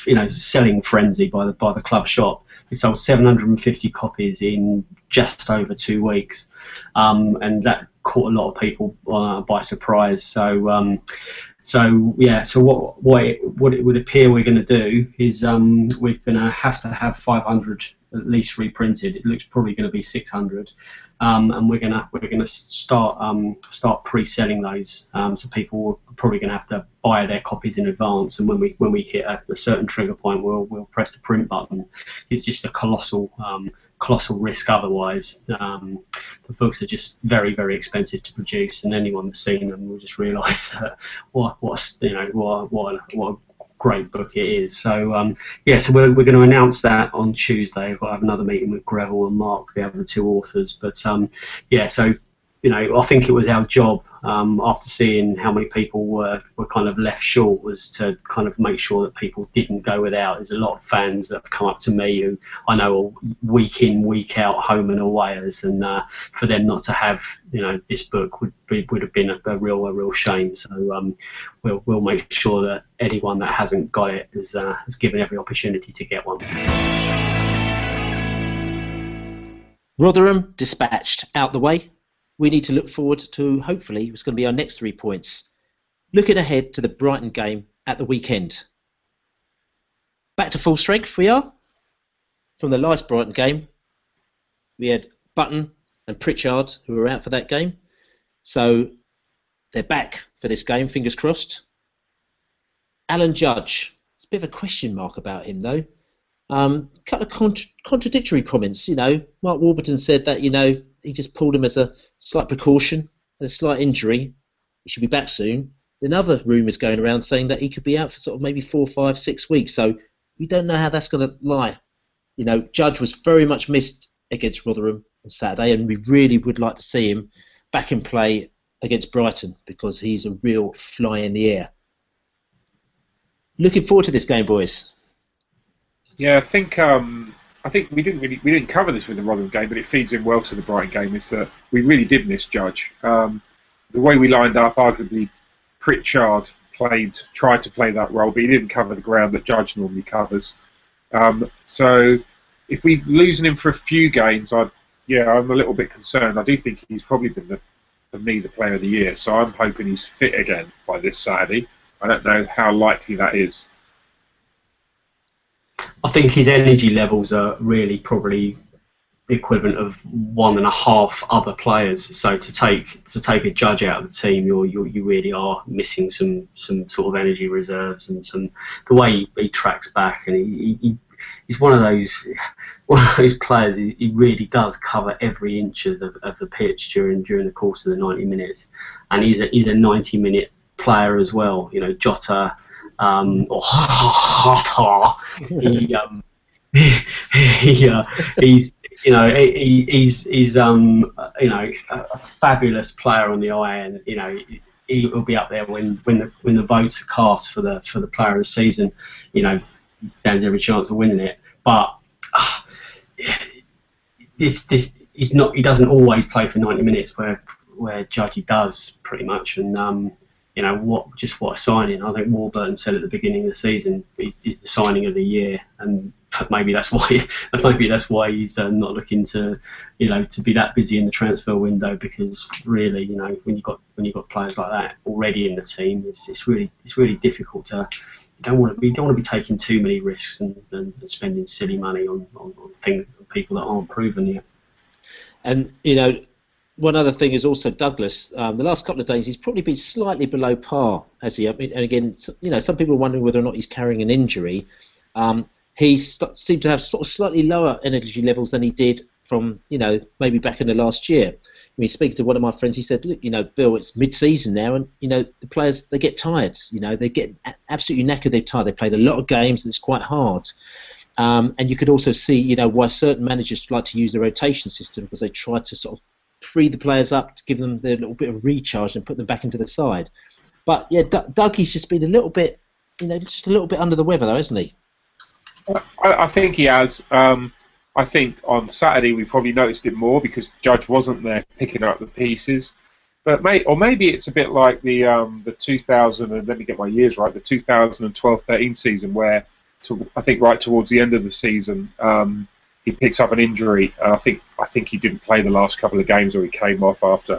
you know, selling frenzy by the by the club shop. Sold 750 copies in just over two weeks, um, and that caught a lot of people uh, by surprise. So. Um, so yeah, so what what it, what it would appear we're going to do is um, we're going to have to have 500 at least reprinted. It looks probably going to be 600, um, and we're gonna we're gonna start um, start pre-selling those. Um, so people are probably to have to buy their copies in advance, and when we when we hit a, a certain trigger point, we'll we'll press the print button. It's just a colossal um, colossal risk otherwise. Um, the books are just very, very expensive to produce, and anyone that's seen them will just realise (laughs) what, what, you know, what, what, what great book it is. So, um, yeah, so we're, we're going to announce that on Tuesday. We'll have another meeting with Greville and Mark, the other two authors. But, um, yeah, so you know, I think it was our job um, after seeing how many people were, were kind of left short was to kind of make sure that people didn't go without. There's a lot of fans that have come up to me who I know are week in, week out, home and awayers, and uh, for them not to have, you know, this book would be, would have been a, a real a real shame. So um, we'll we'll make sure that anyone that hasn't got it is uh, is given every opportunity to get one. Rotherham dispatched out the way we need to look forward to hopefully what's going to be our next three points. Looking ahead to the Brighton game at the weekend. Back to full strength we are. From the last Brighton game, we had Button and Pritchard who were out for that game. So they're back for this game, fingers crossed. Alan Judge. It's a bit of a question mark about him though. Um, a couple of contra- contradictory comments. You know, Mark Warburton said that you know he just pulled him as a slight precaution, a slight injury. He should be back soon. Then other rumours going around saying that he could be out for sort of maybe four, five, six weeks. So we don't know how that's going to lie. You know, Judge was very much missed against Rotherham on Saturday, and we really would like to see him back in play against Brighton because he's a real fly in the air. Looking forward to this game, boys. Yeah, I think um, I think we didn't really we didn't cover this with the Rotherham game, but it feeds in well to the Brighton game. Is that we really did misjudge um, the way we lined up. Arguably, Pritchard played tried to play that role, but he didn't cover the ground that Judge normally covers. Um, so if we're losing him for a few games, I yeah, I'm a little bit concerned. I do think he's probably been the, for me the player of the year. So I'm hoping he's fit again by this Saturday. I don't know how likely that is. I think his energy levels are really probably the equivalent of one and a half other players. So to take to take a judge out of the team, you you you really are missing some some sort of energy reserves and some the way he, he tracks back and he, he he's one of those (laughs) one of those players. He, really does cover every inch of the of the pitch during during the course of the ninety minutes, and he's a he's a ninety minute player as well. You know, Jota um, or (laughs) he, um, he, uh, he's you know he, he's he's um you know a fabulous player on the and you know he will be up there when when the when the votes are cast for the for the player of the season. You know, stands every chance of winning it, but uh, (sighs) this this he's not he doesn't always play for 90 minutes where where Judgy does pretty much, and um, you know what just what a signing. I think Warburton said at the beginning of the season is the signing of the year, and (laughs) maybe that's why (laughs) maybe that's why he's uh, not looking to you know to be that busy in the transfer window because really you know when you got when you got players like that already in the team, it's, it's really it's really difficult to. You don't want to be don't want to be taking too many risks and, and, and spending silly money on, on, on things people that aren't proven yet. And you know, one other thing is also Douglas. Um, the last couple of days, he's probably been slightly below par, has he? I mean, and again, you know, some people are wondering whether or not he's carrying an injury. Um, he st- seemed to have sort of slightly lower energy levels than he did from, you know, maybe back in the last year. I mean, speaking to one of my friends, he said, "Look, you know, Bill, it's mid-season now, and you know, the players they get tired. You know, they get absolutely knackered. They're tired. They played a lot of games, and it's quite hard." Um, and you could also see, you know, why certain managers like to use the rotation system because they try to sort of free the players up to give them their little bit of recharge and put them back into the side. But yeah, D- Dougie's just been a little bit, you know, just a little bit under the weather, though, isn't he? I, I think he has. Um, I think on Saturday we probably noticed it more because Judge wasn't there picking up the pieces. But may, or maybe it's a bit like the um, the 2000 and let me get my years right, the 2012-13 season where to, I think right towards the end of the season, um, he picks up an injury. And I think I think he didn't play the last couple of games, or he came off after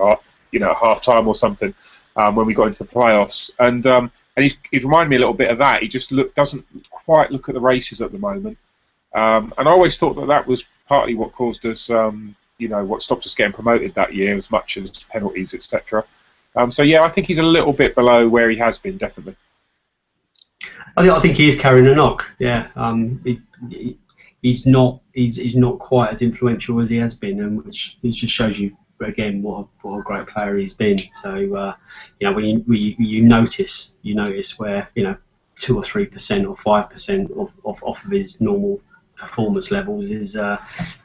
you know half time or something um, when we got into the playoffs. And um, and he's, he's reminded me a little bit of that. He just look doesn't quite look at the races at the moment. Um, and I always thought that that was partly what caused us, um, you know, what stopped us getting promoted that year, as much as penalties, etc. Um, so yeah, I think he's a little bit below where he has been, definitely. I think, think he is carrying a knock. Yeah, um, he, he's not he's, he's not quite as influential as he has been, and which just shows you again what a, what a great player he's been. So uh, you know when you, when you notice you notice where you know two or three percent or five percent of, of off of his normal performance levels is uh,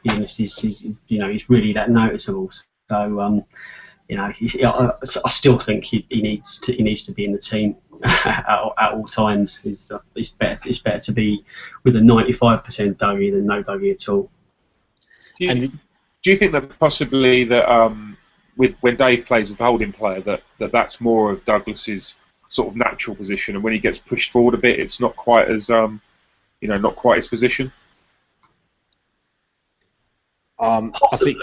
you know he's, he's, you know he's really that noticeable. So um, you know I, I still think he, he needs to he needs to be in the team at, at all times. It's, uh, it's better it's better to be with a 95% Dougie than no Dougie at all. Do you, and, do you think that possibly that um, with when Dave plays as the holding player that, that that's more of Douglas's sort of natural position, and when he gets pushed forward a bit, it's not quite as um, you know not quite his position. Um, I think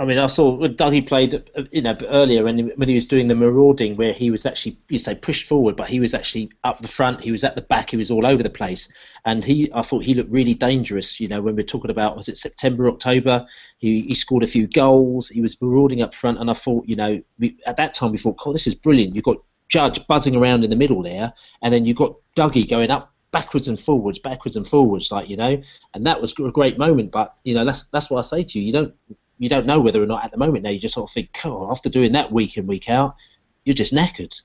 I mean, I saw Dougie played, uh, you know, earlier when when he was doing the marauding, where he was actually, you say, pushed forward, but he was actually up the front. He was at the back. He was all over the place, and he, I thought he looked really dangerous. You know, when we're talking about was it September, October? He he scored a few goals. He was marauding up front, and I thought, you know, we, at that time we thought, oh, this is brilliant. You've got Judge buzzing around in the middle there, and then you've got Dougie going up backwards and forwards, backwards and forwards, like you know, and that was a great moment. But you know, that's that's what I say to you. You don't you don't know whether or not at the moment now you just sort of think, oh, after doing that week in week out, you're just knackered.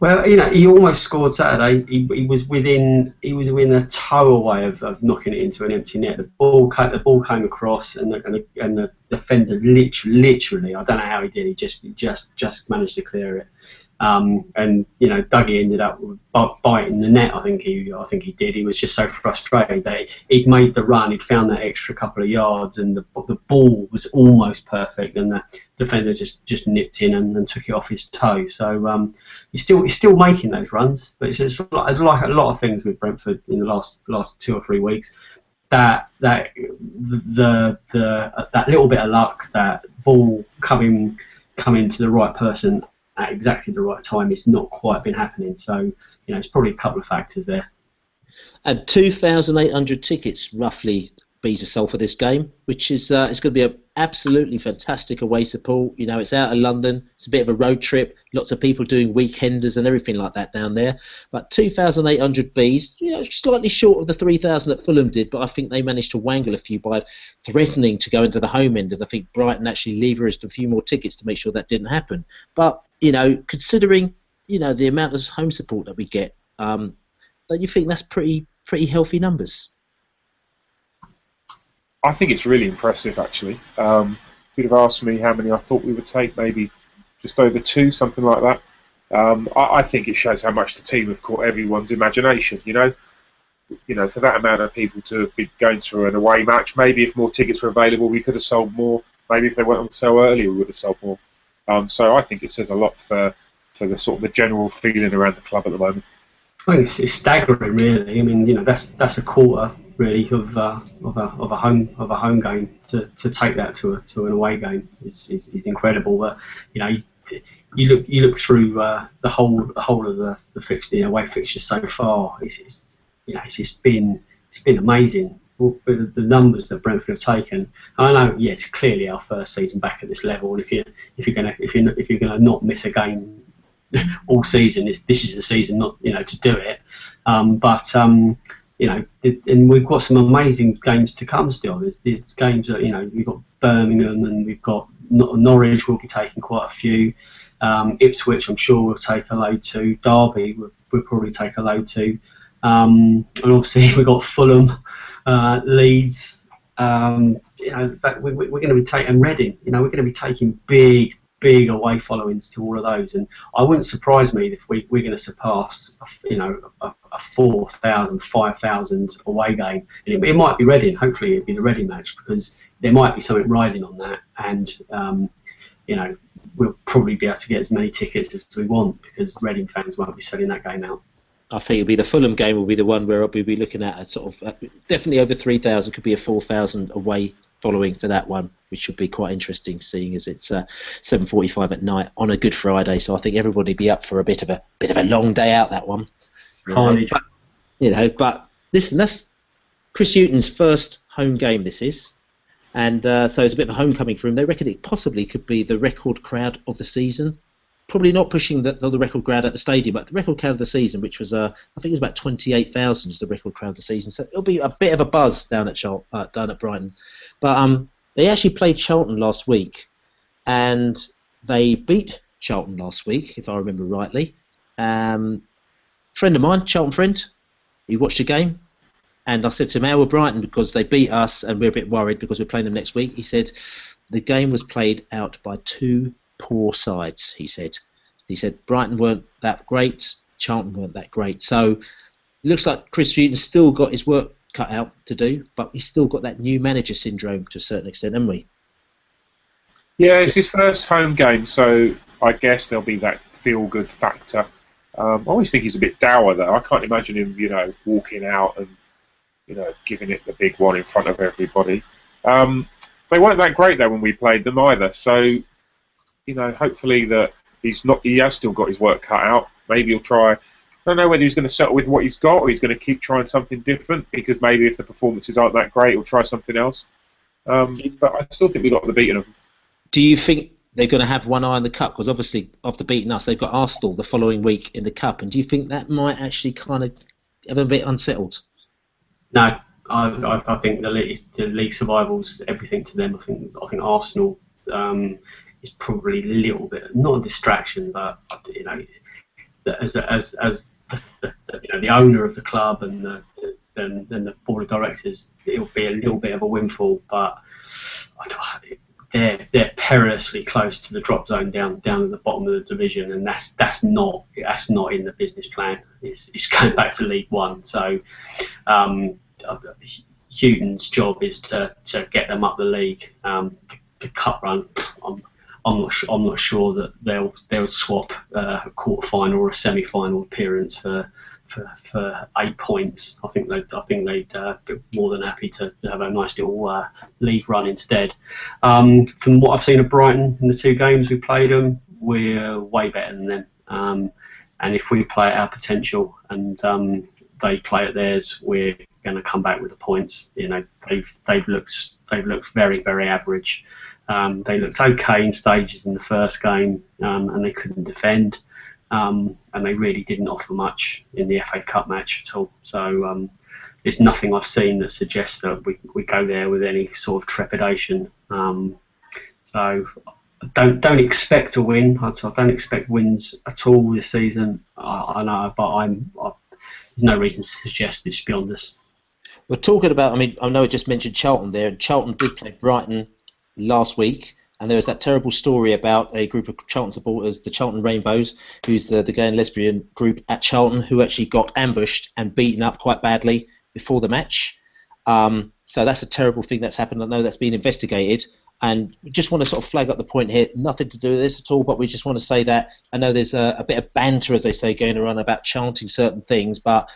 Well, you know, he almost scored Saturday. He, he was within he was within a toe away of, of knocking it into an empty net. The ball came, the ball came across, and the, and the, and the defender literally, literally, I don't know how he did. He just just just managed to clear it. Um, and you know, Dougie ended up biting the net. I think he, I think he did. He was just so frustrated that he'd made the run, he'd found that extra couple of yards, and the, the ball was almost perfect, and the defender just, just nipped in and, and took it off his toe. So um, he's still he's still making those runs, but it's, it's, like, it's like a lot of things with Brentford in the last last two or three weeks. That that the the that little bit of luck, that ball coming coming to the right person at exactly the right time it's not quite been happening. So, you know, it's probably a couple of factors there. And 2,800 tickets roughly bees are sold for this game, which is uh, it's going to be an absolutely fantastic away support. You know, it's out of London. It's a bit of a road trip. Lots of people doing weekenders and everything like that down there. But 2,800 bees, you know, slightly short of the 3,000 that Fulham did, but I think they managed to wangle a few by threatening to go into the home end. And I think Brighton actually leveraged a few more tickets to make sure that didn't happen. But you know, considering you know the amount of home support that we get, um, don't you think that's pretty pretty healthy numbers? I think it's really impressive, actually. Um, if you'd have asked me how many I thought we would take, maybe just over two, something like that. Um, I, I, think it shows how much the team have caught everyone's imagination. You know, you know, for that amount of people to be going to an away match, maybe if more tickets were available, we could have sold more. Maybe if they went on sale earlier, we would have sold more. Um, so I think it says a lot for for the sort of the general feeling around the club at the moment. Think it's, it's staggering, really. I mean, you know, that's that's a quarter really of uh, of, a, of a home of a home game to, to take that to a, to an away game is, is, is incredible. But you know, you, you look you look through uh, the whole the whole of the the fixture, the away fixture so far. It's, it's you know it's just been it's been amazing. The numbers that Brentford have taken. I know, yeah, clearly our first season back at this level, and if you if you're gonna if you if you're gonna not miss a game (laughs) all season, this this is the season not you know to do it. Um, but um, you know, and we've got some amazing games to come still. There's, there's games that you know we've got Birmingham and we've got Norwich. We'll be taking quite a few. Um, Ipswich, I'm sure, we'll take a load to. Derby, we'll, we'll probably take a load to. Um, and obviously, (laughs) we've got Fulham, uh, Leeds. Um, you know, we, we're going to be taking Reading. You know, we're going to be taking big, big away followings to all of those. And I wouldn't surprise me if we, we're going to surpass, you know, a, a 4,000, 5,000 away game. It, it, might be Reading. Hopefully, it'll be the Reading match because there might be something riding on that. And um, you know, we'll probably be able to get as many tickets as we want because Reading fans won't be selling that game out. I think it'll be the Fulham game will be the one where we'll be looking at a sort of uh, definitely over 3,000, could be a 4,000 away following for that one, which would be quite interesting, seeing as it's uh, 7:45 at night on a Good Friday. So I think everybody be up for a bit of a bit of a long day out that one. You know, but, you know, but listen, that's Chris Hughton's first home game. This is, and uh, so it's a bit of a homecoming for him. They reckon it possibly could be the record crowd of the season. Probably not pushing the, the record crowd at the stadium, but the record crowd of the season, which was uh, I think it was about 28,000, is the record crowd of the season. So it'll be a bit of a buzz down at Char- uh, down at Brighton. But um, they actually played Charlton last week, and they beat Charlton last week, if I remember rightly. Um, friend of mine, Charlton friend, he watched the game, and I said to him, "How were Brighton?" Because they beat us, and we're a bit worried because we're playing them next week. He said, "The game was played out by two poor sides." He said. He said Brighton weren't that great, Charlton weren't that great. So it looks like Chris Hughton's still got his work cut out to do, but he's still got that new manager syndrome to a certain extent, haven't we? Yeah, it's his first home game, so I guess there'll be that feel-good factor. Um, I always think he's a bit dour, though. I can't imagine him, you know, walking out and you know, giving it the big one in front of everybody. Um, they weren't that great though when we played them either. So, you know, hopefully that he's not. He has still got his work cut out. Maybe he'll try. I don't know whether he's going to settle with what he's got or he's going to keep trying something different because maybe if the performances aren't that great, he'll try something else. Um, but I still think we got the beating of them. Do you think they're going to have one eye on the cup? Because obviously, after beating us, they've got Arsenal the following week in the cup. And do you think that might actually kind of have a bit unsettled? No, I, I, think the league, the league survival's everything to them. I think I think Arsenal um, is probably a little bit not a distraction, but you know, as as as the, the, you know the owner of the club and the the board of directors, it'll be a little bit of a windfall, but they're they're perilously close to the drop zone down down at the bottom of the division, and that's that's not that's not in the business plan. It's, it's going back to League One, so um, Hughton's job is to, to get them up the league. Um, the cup run, I'm, I'm not sure, I'm not sure that they'll they'll swap uh, a quarter final or a semi final appearance for for, for eight points. I think they I think they'd uh, be more than happy to have a nice little uh, league run instead. Um, from what I've seen of Brighton in the two games we played them, we're way better than them. Um, and if we play at our potential and um, they play at theirs, we're going to come back with the points. You know, they've they've looked they've looked very very average. Um, they looked okay in stages in the first game, um, and they couldn't defend um, and they really didn't offer much in the FA Cup match at all. So um, there's nothing I've seen that suggests that we, we go there with any sort of trepidation. Um, so don't don't expect a win. I don't expect wins at all this season. I, I know, but I'm I, there's no reason to suggest this beyond us. We're talking about. I mean, I know I just mentioned Charlton there. and Charlton did play Brighton last week. And there was that terrible story about a group of Charlton supporters, the Charlton Rainbows, who's the, the gay and lesbian group at Charlton, who actually got ambushed and beaten up quite badly before the match. Um, so that's a terrible thing that's happened. I know that's been investigated. And we just want to sort of flag up the point here, nothing to do with this at all, but we just want to say that I know there's a, a bit of banter, as they say, going around about chanting certain things, but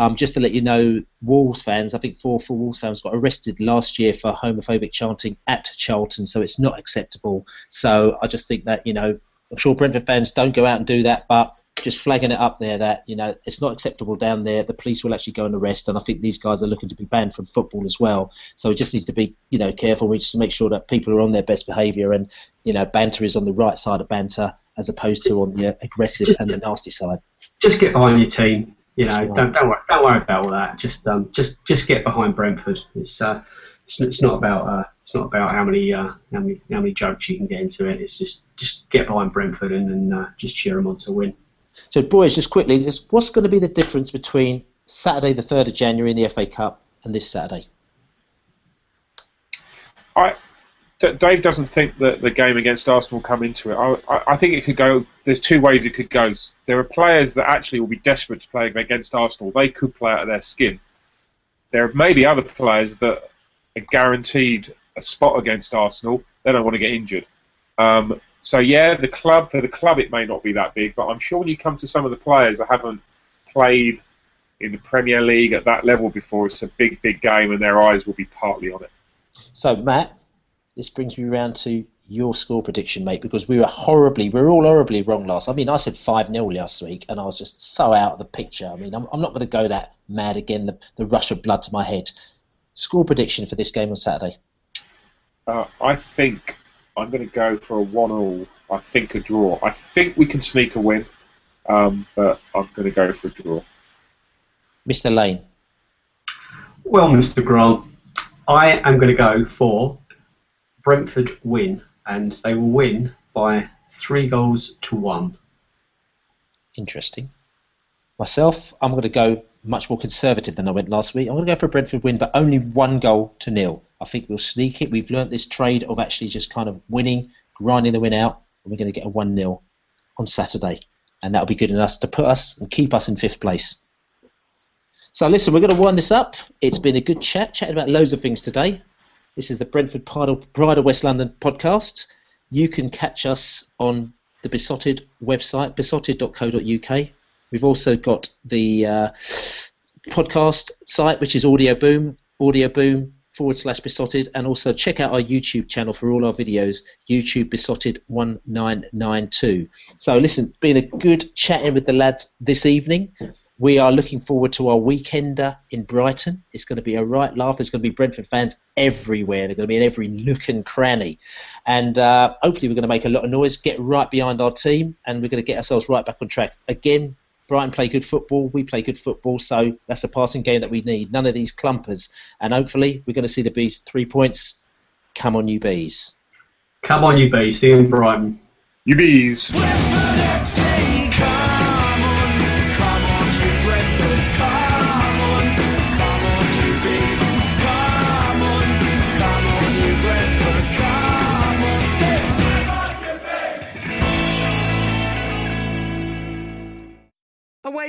um, just to let you know, Wolves fans, I think four, four Wolves fans got arrested last year for homophobic chanting at Charlton, so it's not acceptable. So I just think that, you know, I'm sure Brentford fans don't go out and do that, but just flagging it up there that you know it's not acceptable down there. The police will actually go and arrest, and I think these guys are looking to be banned from football as well. So we just need to be you know careful. We just make sure that people are on their best behaviour, and you know banter is on the right side of banter as opposed to on the aggressive and the nasty side. Just get behind your team. You know, don't don't worry, don't worry about all that. Just um, just just get behind Brentford. It's uh, it's, it's not about uh, it's not about how many uh, how many how many jokes you can get into it. It's just just get behind Brentford and then uh, just cheer them on to win. So, boys, just quickly, just what's going to be the difference between Saturday, the third of January, in the FA Cup, and this Saturday? I Dave doesn't think that the game against Arsenal will come into it. I, I, think it could go. There's two ways it could go. There are players that actually will be desperate to play against Arsenal. They could play out of their skin. There may be other players that are guaranteed a spot against Arsenal. They don't want to get injured. Um, so yeah, the club for the club it may not be that big, but I'm sure when you come to some of the players that haven't played in the Premier League at that level before, it's a big, big game, and their eyes will be partly on it. So Matt, this brings me around to your score prediction, mate, because we were horribly, we were all horribly wrong last. I mean, I said 5 0 last week, and I was just so out of the picture. I mean, I'm, I'm not going to go that mad again, the, the rush of blood to my head. Score prediction for this game on Saturday? Uh, I think I'm going to go for a 1 all. I think a draw. I think we can sneak a win, um, but I'm going to go for a draw. Mr. Lane. Well, Mr. Grant, I am going to go for Brentford win, and they will win by three goals to one. Interesting. Myself, I'm going to go much more conservative than I went last week. I'm going to go for a Brentford win, but only one goal to nil. I think we'll sneak it. We've learnt this trade of actually just kind of winning, grinding the win out, and we're going to get a 1 0 on Saturday. And that'll be good enough to put us and keep us in fifth place. So, listen, we're going to wind this up. It's been a good chat, chatting about loads of things today. This is the Brentford Pride of West London podcast. You can catch us on the Beesotted website, beesotted.co.uk. We've also got the uh, podcast site, which is Audio Boom, Audio Boom forward slash Beesotted, and also check out our YouTube channel for all our videos, YouTube Beesotted 1992. So, listen, been a good chatting with the lads this evening. We are looking forward to our weekender in Brighton. It's going to be a right laugh. There's going to be Brentford fans everywhere. They're going to be in every nook and cranny. And uh, hopefully, we're going to make a lot of noise, get right behind our team, and we're going to get ourselves right back on track. Again, Brighton play good football. We play good football. So that's a passing game that we need. None of these clumpers. And hopefully, we're going to see the Bees three points. Come on, you Bees. Come on, you Bees. See you in Brighton. You Bees.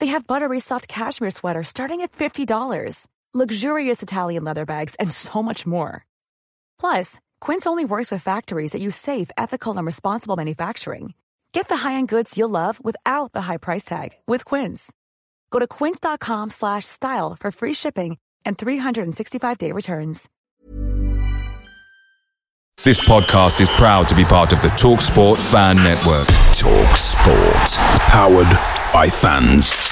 They have buttery soft cashmere sweaters starting at $50, luxurious Italian leather bags, and so much more. Plus, Quince only works with factories that use safe, ethical, and responsible manufacturing. Get the high-end goods you'll love without the high price tag with Quince. Go to quince.com/style for free shipping and 365-day returns. This podcast is proud to be part of the Talk Sport Fan Network. Talk Sport, powered by fans.